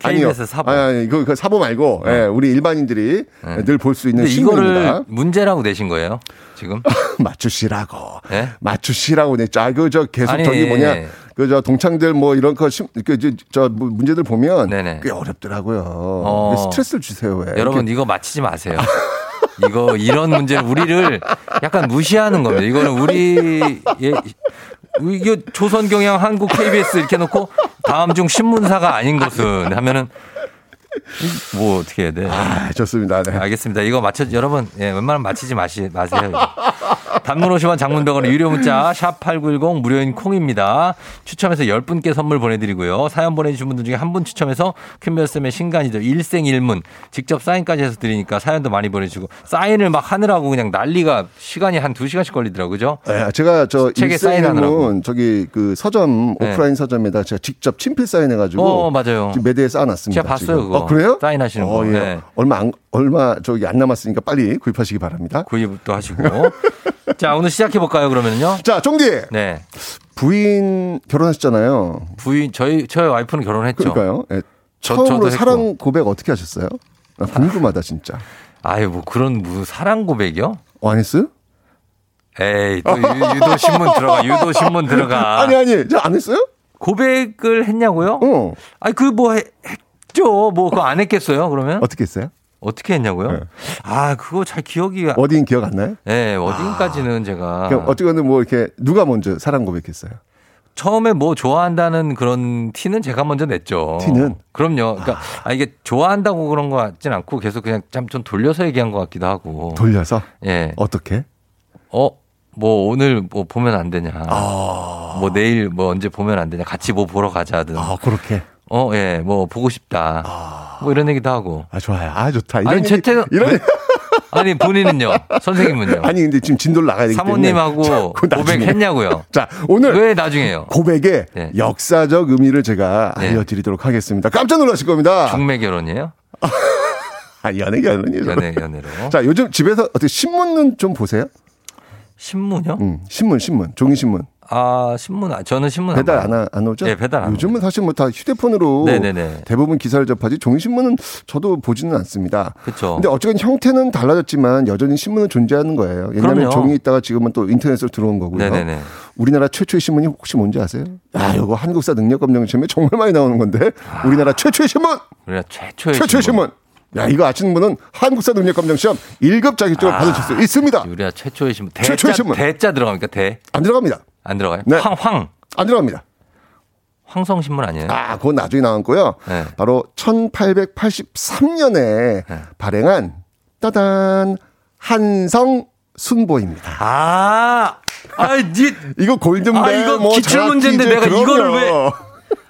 아니요. KBS 사보. 아니, 아니, 그, 그 사보 말고, 예, 우리 일반인들이 네. 늘볼 수 있는 신문입니다. 이거를 문제라고 내신 거예요? 지금? 맞추시라고. 예? 맞추시라고 냈죠. 아, 그, 저, 계속 아니, 저기 뭐냐. 그, 저, 동창들 뭐 이런 거, 심- 그, 저, 문제들 보면. 네네. 꽤 어렵더라고요. 어. 왜 스트레스를 주세요, 왜. 여러분 이렇게. 이거 맞히지 마세요. 이거 이런 문제는 우리를 약간 무시하는 겁니다. 이거는 우리 예, 이게 조선 경향 한국 KBS 이렇게 놓고 다음 중 신문사가 아닌 것은 하면은 뭐 어떻게 해야 돼? 아, 좋습니다. 네. 알겠습니다. 이거 맞춰 여러분 예, 웬만하면 맞히지 마시 마세요. 단문 50원 장문병원의 유료 문자 샵8910 무료인 콩입니다. 추첨해서 10분께 선물 보내드리고요. 사연 보내주신 분들 중에 한 분 추첨해서 퀸별쌤의 신간이죠. 일생일문 직접 사인까지 해서 드리니까 사연도 많이 보내주고 사인을 막 하느라고 그냥 난리가 시간이 한 2시간씩 걸리더라고요. 그죠? 예, 제가 저 책에 사인하느라고. 일생일문 저기 그 서점 네. 오프라인 서점에다 제가 직접 친필 사인해가지고 어, 맞아요. 지금 매대에 쌓아놨습니다. 제가 봤어요, 지금. 그거. 어, 그래요? 사인하시는 거. 어, 예. 네. 얼마 안, 얼마 저기 안 남았으니까 빨리 구입하시기 바랍니다. 구입도 하시고. 자, 오늘 시작해 볼까요, 그러면요? 자, 종디 네. 부인 결혼하셨잖아요. 부인, 저희, 저희 와이프는 결혼했죠. 그러니까요. 예. 저- 처음으로 저도 했고. 사랑 고백 어떻게 하셨어요? 나 궁금하다 진짜. 아유, 뭐 그런 무슨 사랑 고백이요? 어, 안 했어요? 에이, 또 유, 유도 신문 들어가, 유도 신문 들어가. 아니 아니, 저 안 했어요? 고백을 했냐고요? 어. 아니, 그 뭐 했 죠. 뭐 그거 안 했겠어요, 그러면? 어떻게 했어요? 어떻게 했냐고요? 네. 아, 그거 잘 기억이. 안- 어디인 기억 안 나요? 네, 어딘까지는 제가. 그럼 어쨌든 뭐 이렇게 누가 먼저 사랑 고백했어요? 처음에 뭐 좋아한다는 그런 티는 제가 먼저 냈죠. 티는? 그럼요. 그러니까 아, 이게 좋아한다고 그런 거 같진 않고 계속 그냥 참좀 돌려서 얘기한 것 같기도 하고. 돌려서 예. 어떻게? 어, 뭐 오늘 뭐 보면 안 되냐. 아. 뭐 내일 뭐 언제 보면 안 되냐. 같이 뭐 보러 가자든. 아, 그렇게. 어, 예. 뭐 보고 싶다. 뭐 이런 얘기도 하고. 아, 좋아요. 아, 좋다. 이런 아니, 얘기- 최태성 이런 아니, 본인은요? 선생님은요? 아니 근데 지금 진도를 나가야 되기 사모님하고. 고백했냐고요? 자, 오늘 왜 나중에요? 고백의 네. 역사적 의미를 제가 네. 알려드리도록 하겠습니다. 깜짝 놀라실 겁니다. 중매 결혼이에요? 아, 연애 결혼이죠. 연애, 연애로. 자, 요즘 집에서 어떻게 신문은 좀 보세요? 신문요? 음, 신문, 신문, 종이 신문. 아, 신문, 아, 저는 신문 배달. 안, 하- 안 오죠? 네, 배달 안 요즘은 사실 뭐 다 휴대폰으로 네네네. 대부분 기사를 접하지 종이 신문은 저도 보지는 않습니다. 그쵸. 근데 어쨌든 형태는 달라졌지만 여전히 신문은 존재하는 거예요. 옛날에. 종이 있다가 지금은 또 인터넷으로 들어온 거고요. 네네네. 우리나라 최초의 신문이 혹시 뭔지 아세요? 아, 이거 한국사 능력 검정 시험에 정말 많이 나오는 건데. 우리나라 최초의 신문! 우리가 최초의 최초의 신문! 야, 이거 아시는 분은 한국사 능력검정 시험 1급 자격증을 아, 받으실 수 있습니다. 우리가 최초의 신문. 대자, 최초의 신문. 대자 들어갑니까? 대. 안 들어갑니다. 안 들어가요? 네. 황, 황. 안 들어갑니다. 황성신문 아니에요? 아, 그건 나중에 나왔고요. 네. 바로 1883년에 발행한 따단 한성 순보입니다. 아, 아, 니, 이거 골든벨 아, 이거 뭐 기출 문제인데 내가 이거를. 왜.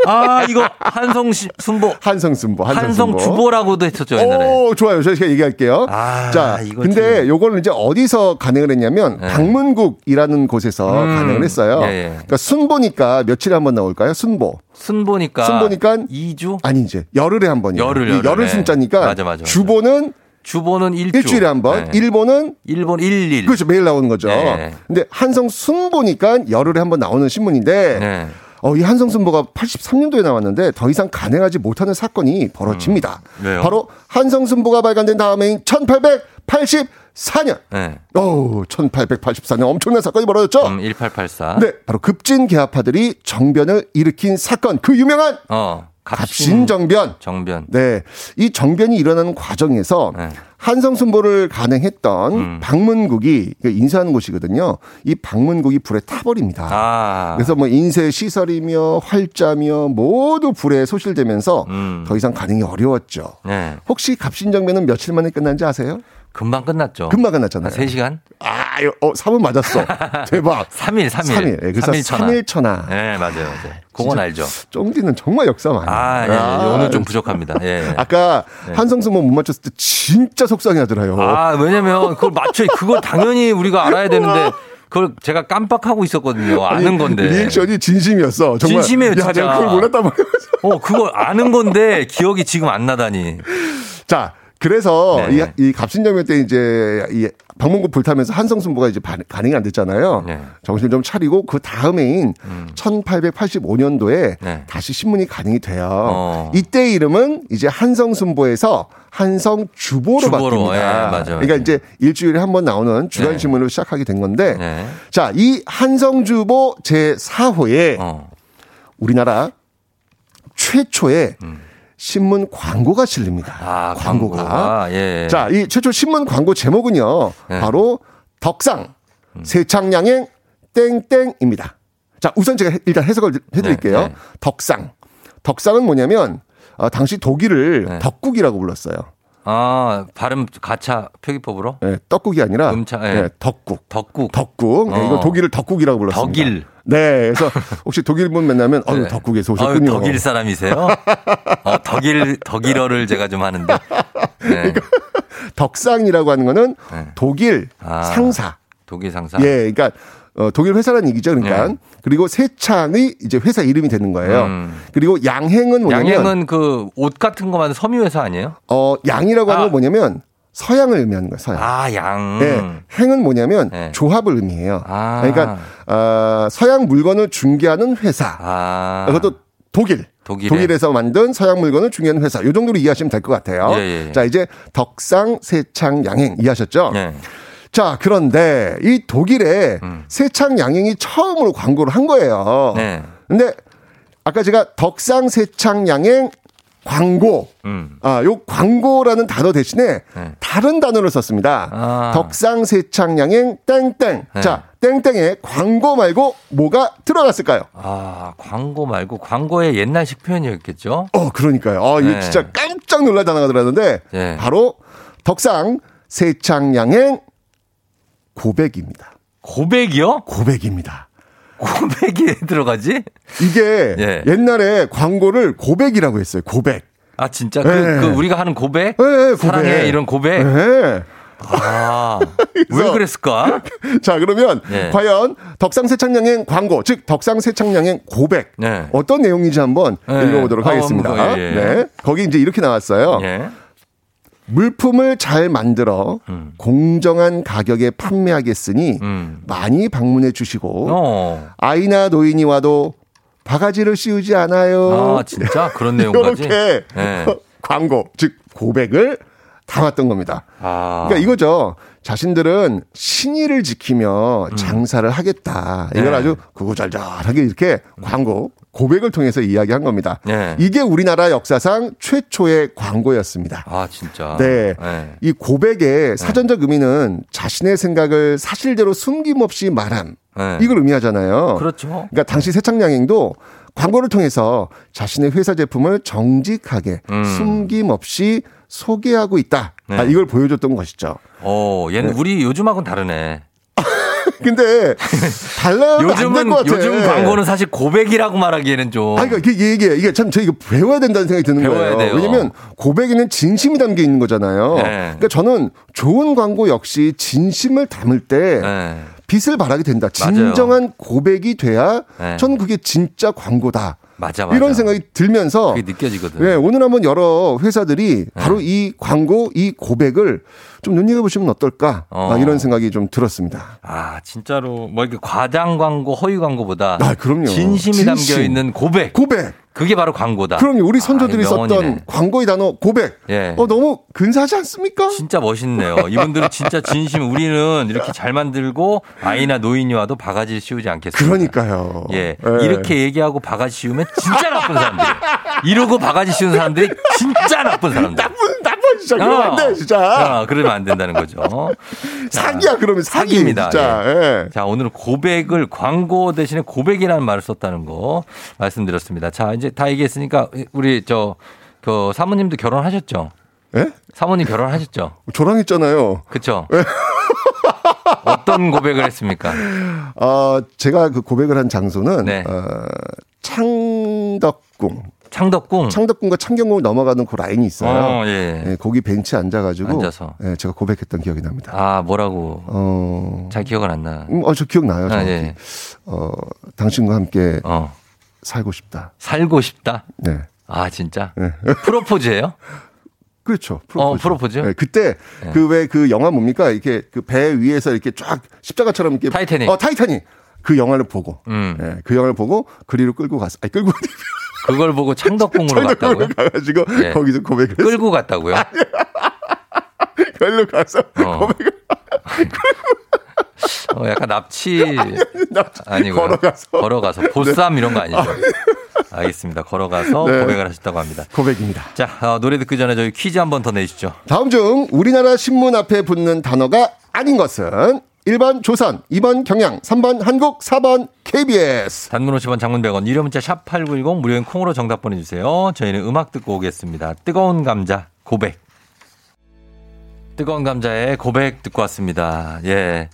아, 이거 한성 시- 순보. 한성 순보, 한성, 한성 순보. 주보라고도 했었죠, 옛날에. 오, 좋아요. 제가 얘기할게요. 아, 자, 근데 좀- 요거는 이제 어디서 간행을 했냐면 네. 방문국이라는 곳에서 음, 간행을 했어요. 예, 예. 그러니까 순보니까 며칠에 한 번 나올까요? 순보. 순보니까. 순보니까 2주? 아니 이제 열흘에 한 번이요. 열흘, 이 열흘. 열흘 네. 순자니까 맞아, 맞아, 맞아. 주보는 주보는 일주. 일주일에 한 번, 네. 일본은 일본 1일. 그렇죠 매일 나오는 거죠. 네. 근데 한성 순보니까 열흘에 한 번 나오는 신문인데 네. 어, 이 한성 순보가 83년도에 나왔는데 더 이상 간행하지 못하는 사건이 벌어집니다. 음. 바로 한성 순보가 발간된 다음해인 1884년. 네. 어우, 1884년 엄청난 사건이 벌어졌죠. 음, 1884. 네, 바로 급진 개화파들이 정변을 일으킨 사건, 그 유명한 어. 갑신 정변. 정변. 네. 이 정변이 일어나는 과정에서 네. 한성 순보를 간행했던 음. 방문국이 그 인쇄하는 곳이거든요. 이 방문국이 불에 타버립니다. 아. 그래서 뭐 인쇄 시설이며 활자며 모두 불에 소실되면서 음. 더 이상 간행이 어려웠죠. 네. 혹시 갑신정변은 며칠 만에 끝난지 아세요? 금방 끝났죠. 금방 끝났잖아요. 한 3시간? 아, 어, 3은 맞았어. 대박. 3일, 3일. 3일. 예, 그래서 3일 천하. 3일 천하. 네, 맞아요, 맞아요. 그건 알죠. 쫑디는 정말 역사 많이. 아, 예, 예. 오늘 좀 부족합니다. 예. 아까 네. 한성수모 못 맞췄을 때 진짜 속상해 하더라요. 아, 왜냐면 그걸 맞춰, 그걸 당연히 우리가 알아야 되는데 그걸 제가 깜빡하고 있었거든요. 아는 건데. 리액션이 진심이었어. 정말. 진심이에요, 야, 진짜. 내가 그걸 몰랐단 말이야. 어, 그걸 아는 건데 기억이 지금 안 나다니. 자, 그래서 네. 이, 이 갑신정변 때 이제 이 방문국 불타면서 한성순보가 이제 반- 반응이 안 됐잖아요. 네. 정신을 좀 차리고 그 다음해인 음. 1885년도에 네. 다시 신문이 가능이 돼요. 어. 이때 이름은 이제 한성순보에서 한성주보로 주보로, 바뀝니다. 예, 맞아요. 그러니까 이제 일주일에 한 번 나오는 주간 네. 신문으로 시작하게 된 건데 네. 자, 이 한성주보 제 4호에 어. 우리나라 최초의 신문 광고가 실립니다. 음. 아, 광고가. 예. 자, 이 최초 신문 광고 제목은요. 네. 음. 바로 덕상 세창양행 땡땡입니다. 자, 우선 제가 일단 해석을 해드릴게요. 네, 네. 덕상. 덕상은 뭐냐면 어, 당시 독일을 네. 덕국이라고 불렀어요. 아, 발음 가차 표기법으로? 예, 떡국이 아니라 음차, 예. 예, 덕국. 덕국. 덕국. 예, 이거 어. 독일을 덕국이라고 불렀습니다. 덕일. 네, 그래서 혹시 독일 분 만나면 어유 네. 덕국에서 오셨군요. 독일 사람이세요? 어, 덕일, 덕일어를 제가 좀 하는데. 네. 덕상이라고 하는 거는 네. 독일 아, 상사. 독일 상사. 예, 그러니까 어, 독일 회사라는 얘기죠. 그러니까 네. 그리고 세창의 이제 회사 이름이 되는 거예요. 음. 그리고 양행은 뭐냐면 양행은 그 옷 같은 거 만든 섬유 회사 아니에요? 어 양이라고 하는 아. 건 뭐냐면 서양을 의미하는 거예요. 서양. 아, 양. 네, 행은 뭐냐면 네. 조합을 의미해요. 아. 그러니까 어, 서양 물건을 중개하는 회사. 아. 그것도 독일. 독일에. 에서 만든 서양 물건을 중개하는 회사. 요 정도로 이해하시면 될 것 같아요. 예, 예, 예. 자, 이제 덕상, 세창, 양행 이해하셨죠? 네. 자, 그런데 이 독일에 세창 양행이 처음으로 광고를 한 거예요. 음. 네. 근데 아까 제가 덕상 세창 양행 광고. 음. 아, 요 광고라는 단어 대신에 네. 다른 단어를 썼습니다. 아. 덕상 세창 양행 땡땡. 네. 자, 땡땡에 광고 말고 뭐가 들어갔을까요? 아, 광고 말고 광고의 옛날식 표현이었겠죠? 어, 그러니까요. 어, 이거 네. 진짜 깜짝 놀랄 단어가 들어갔는데 네. 바로 덕상 세창 양행 고백입니다. 고백이요? 고백입니다. 고백이 들어가지? 이게 예. 옛날에 광고를 고백이라고 했어요. 고백. 아, 진짜? 그, 네. 그 우리가 하는 고백? 예, 예, 고백. 사랑해, 이런 고백? 예. 아, 왜 그랬을까? 자, 그러면 네. 과연 덕상 세창양행 광고, 즉 덕상 세창양행 고백 네. 어떤 내용인지 한번 네. 읽어보도록 아, 하겠습니다. 예, 예. 네, 거기 이제 이렇게 나왔어요. 예. 물품을 잘 만들어 음. 공정한 가격에 판매하겠으니 많이 방문해 주시고 어. 아이나 노인이 와도 바가지를 씌우지 않아요. 아, 진짜? 그런 내용까지? 이렇게 네. 광고, 즉 고백을 담았던 겁니다. 아. 그러니까 이거죠. 자신들은 신의를 지키며 장사를 하겠다. 이걸 음. 네. 아주 구구절절하게 이렇게 광고, 고백을 통해서 이야기한 겁니다. 네. 이게 우리나라 역사상 최초의 광고였습니다. 아, 진짜. 네. 네. 이 고백의 사전적 의미는 자신의 생각을 사실대로 숨김없이 말함. 네. 이걸 의미하잖아요. 그렇죠. 그러니까 당시 세창양행도 광고를 통해서 자신의 회사 제품을 정직하게 음. 숨김없이 소개하고 있다. 네. 아, 이걸 보여줬던 것이죠. 어, 얘는 우리 요즘하고는 다르네. 근데 달라요. 요즘은 요즘 광고는 사실 고백이라고 말하기에는 좀. 아, 그러니까 이게, 이게, 이게 참, 저희가 배워야 된다는 생각이 드는 배워야 거예요. 돼요. 왜냐면 고백에는 진심이 담겨 있는 거잖아요. 네. 그러니까 저는 좋은 광고 역시 진심을 담을 때 네. 빛을 발하게 된다. 맞아요. 진정한 고백이 돼야 네. 저는 그게 진짜 광고다. 맞아, 맞아. 이런 생각이 들면서 그게 느껴지거든. 네, 오늘 한번 여러 회사들이 바로 이 광고, 이 고백을 좀 눈여겨 보시면 어떨까 어. 아, 이런 생각이 좀 들었습니다. 아, 진짜로 뭐 이렇게 과장 광고, 허위 광고보다 아, 그럼요. 진심이 진심. 담겨 있는 고백. 고백. 그게 바로 광고다. 그럼요. 우리 선조들이 아, 썼던. 광고의 단어 고백. 예. 어, 너무 근사하지 않습니까? 진짜 멋있네요. 이분들은 진짜 진심 우리는 이렇게 잘 만들고 아이나 노인이 와도 바가지 씌우지 않겠습니다. 그러니까요. 예. 예. 이렇게 얘기하고 바가지 씌우면 진짜 나쁜 사람들. 이러고 바가지 씌우는 사람들이 진짜 나쁜 사람들. 나쁜, 진짜. 그러면 안 돼, 진짜. 아, 그러면 안 된다는 거죠. 사기야, 그러면 사기. 사기입니다. 진짜. 예. 예. 자, 오늘은 고백을 광고 대신에 고백이라는 말을 썼다는 거 말씀드렸습니다. 자, 이제 다 얘기했으니까 우리 저, 그 사모님도 결혼하셨죠? 예? 사모님 결혼하셨죠? 저랑 했잖아요. 그쵸? 어떤 고백을 했습니까? 어, 제가 그 고백을 한 장소는 네. 어, 창덕궁. 창덕궁. 창덕궁과 창경궁을 넘어가는 그 라인이 있어요. 어, 예. 예, 거기 벤치에 앉아가지고 앉아서. 예, 제가 고백했던 기억이 납니다. 아, 뭐라고? 어, 잘 기억은 안 나. 음, 어, 저 기억 나요. 아. 예. 어, 당신과 함께 어. 살고 싶다. 살고 싶다? 네. 아, 진짜? 네. 프로포즈예요 그렇죠. 어, 프로포즈? 네, 그때 네. 그왜 그 영화 뭡니까? 이렇게 그 배 위에서 이렇게 쫙 십자가처럼 이렇게 타이타닉. 어, 타이타닉. 그 영화를 보고 음. 예, 그 영화를 보고 그리로 끌고 갔어. 아니 끌고 그걸 보고 창덕궁으로 갔다고요? 가가지고 예. 거기서 고백을 했어. 끌고 갔다고요? 끌고 가서 어. 고백을 어, 약간 납치 납치. 아니고요. 걸어가서. 걸어가서 보쌈 이런 거 아니죠? 알겠습니다. 걸어가서 네. 고백을 하셨다고 합니다. 고백입니다. 자, 어, 노래 듣기 전에 저희 퀴즈 한 번 더 내주시죠. 다음 중 우리나라 신문 앞에 붙는 단어가 아닌 것은 1번 조선, 2번 경향, 3번 한국, 4번 KBS. 단문 50원 장문 100원 유료 문자 샵 8910 무료인 콩으로 정답 보내주세요. 저희는 음악 듣고 오겠습니다. 뜨거운 감자 고백. 뜨거운 감자의 고백 듣고 왔습니다. 예.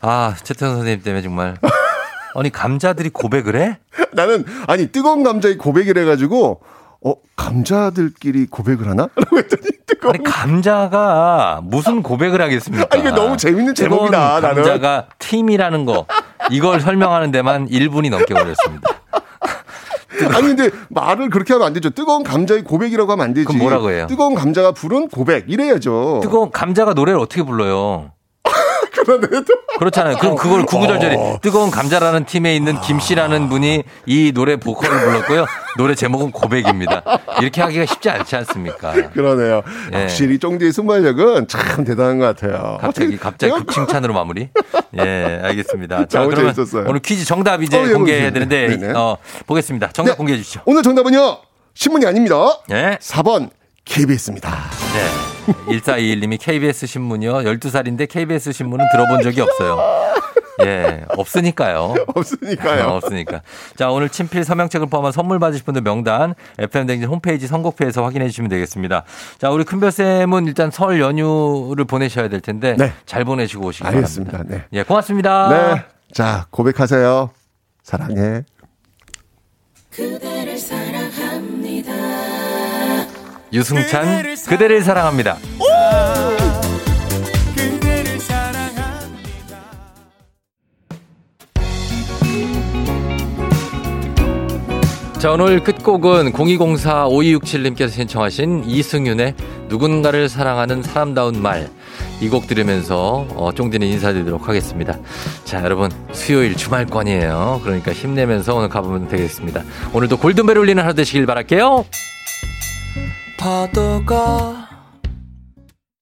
아, 최태현 선생님 때문에 정말. 아니, 감자들이 고백을 해? 나는 아니 뜨거운 감자의 고백을 해가지고 어 감자들끼리 고백을 하나? 라고 했더니 아니, 감자가 무슨 고백을 하겠습니까? 아, 이게 너무 재밌는 제목이다, 나는. 감자가 팀이라는 거. 이걸 설명하는 데만 1분이 넘게 걸렸습니다. 아니 근데 말을 그렇게 하면 안 되죠. 뜨거운 감자의 고백이라고 하면 안 되지. 그럼 뭐라고 해요? 뜨거운 감자가 부른 고백 이래야죠. 뜨거운 감자가 노래를 어떻게 불러요? 그러네. 그렇잖아요. 그럼 그걸 구구절절히 어. 뜨거운 감자라는 팀에 있는 김 씨라는 분이 이 노래 보컬을 불렀고요. 노래 제목은 고백입니다. 이렇게 하기가 쉽지 않지 않습니까? 그러네요. 예. 확실히 쫑디의 순발력은 참 대단한 것 같아요. 갑자기 갑자기 급 칭찬으로 마무리. 예, 알겠습니다. 자, 그러면 재밌었어요. 오늘 퀴즈 정답 이제 어, 예, 공개해야 예. 되는데 네네. 어, 보겠습니다. 정답 네. 공개해 주시죠. 오늘 정답은요. 신문이 아닙니다. 예. 4번 KBS입니다. 네. 1421님이 KBS 신문이요. 12살인데 KBS 신문은 들어본 적이 없어요. 예, 없으니까요. 없으니까요. 어, 없으니까. 자, 오늘 친필 서명책을 포함한 선물 받으실 분들 명단 FM댕진 홈페이지 선곡표에서 확인해 주시면 되겠습니다. 자, 우리 큰별쌤은 일단 설 연휴를 보내셔야 될 텐데 네. 잘 보내시고 오시기 알겠습니다. 바랍니다. 네. 예, 고맙습니다. 네. 자, 고백하세요. 사랑해. 그대를 사랑합니다. 유승찬 그대를 사랑합니다. 자, 오늘 끝곡은 0204-5267님께서 신청하신 이승윤의 누군가를 사랑하는 사람다운 말. 이 곡 들으면서, 어, 쫑디는 인사드리도록 하겠습니다. 자, 여러분, 수요일 주말권이에요. 그러니까 힘내면서 오늘 가보면 되겠습니다. 오늘도 골든벨 울리는 하루 되시길 바랄게요. 파도가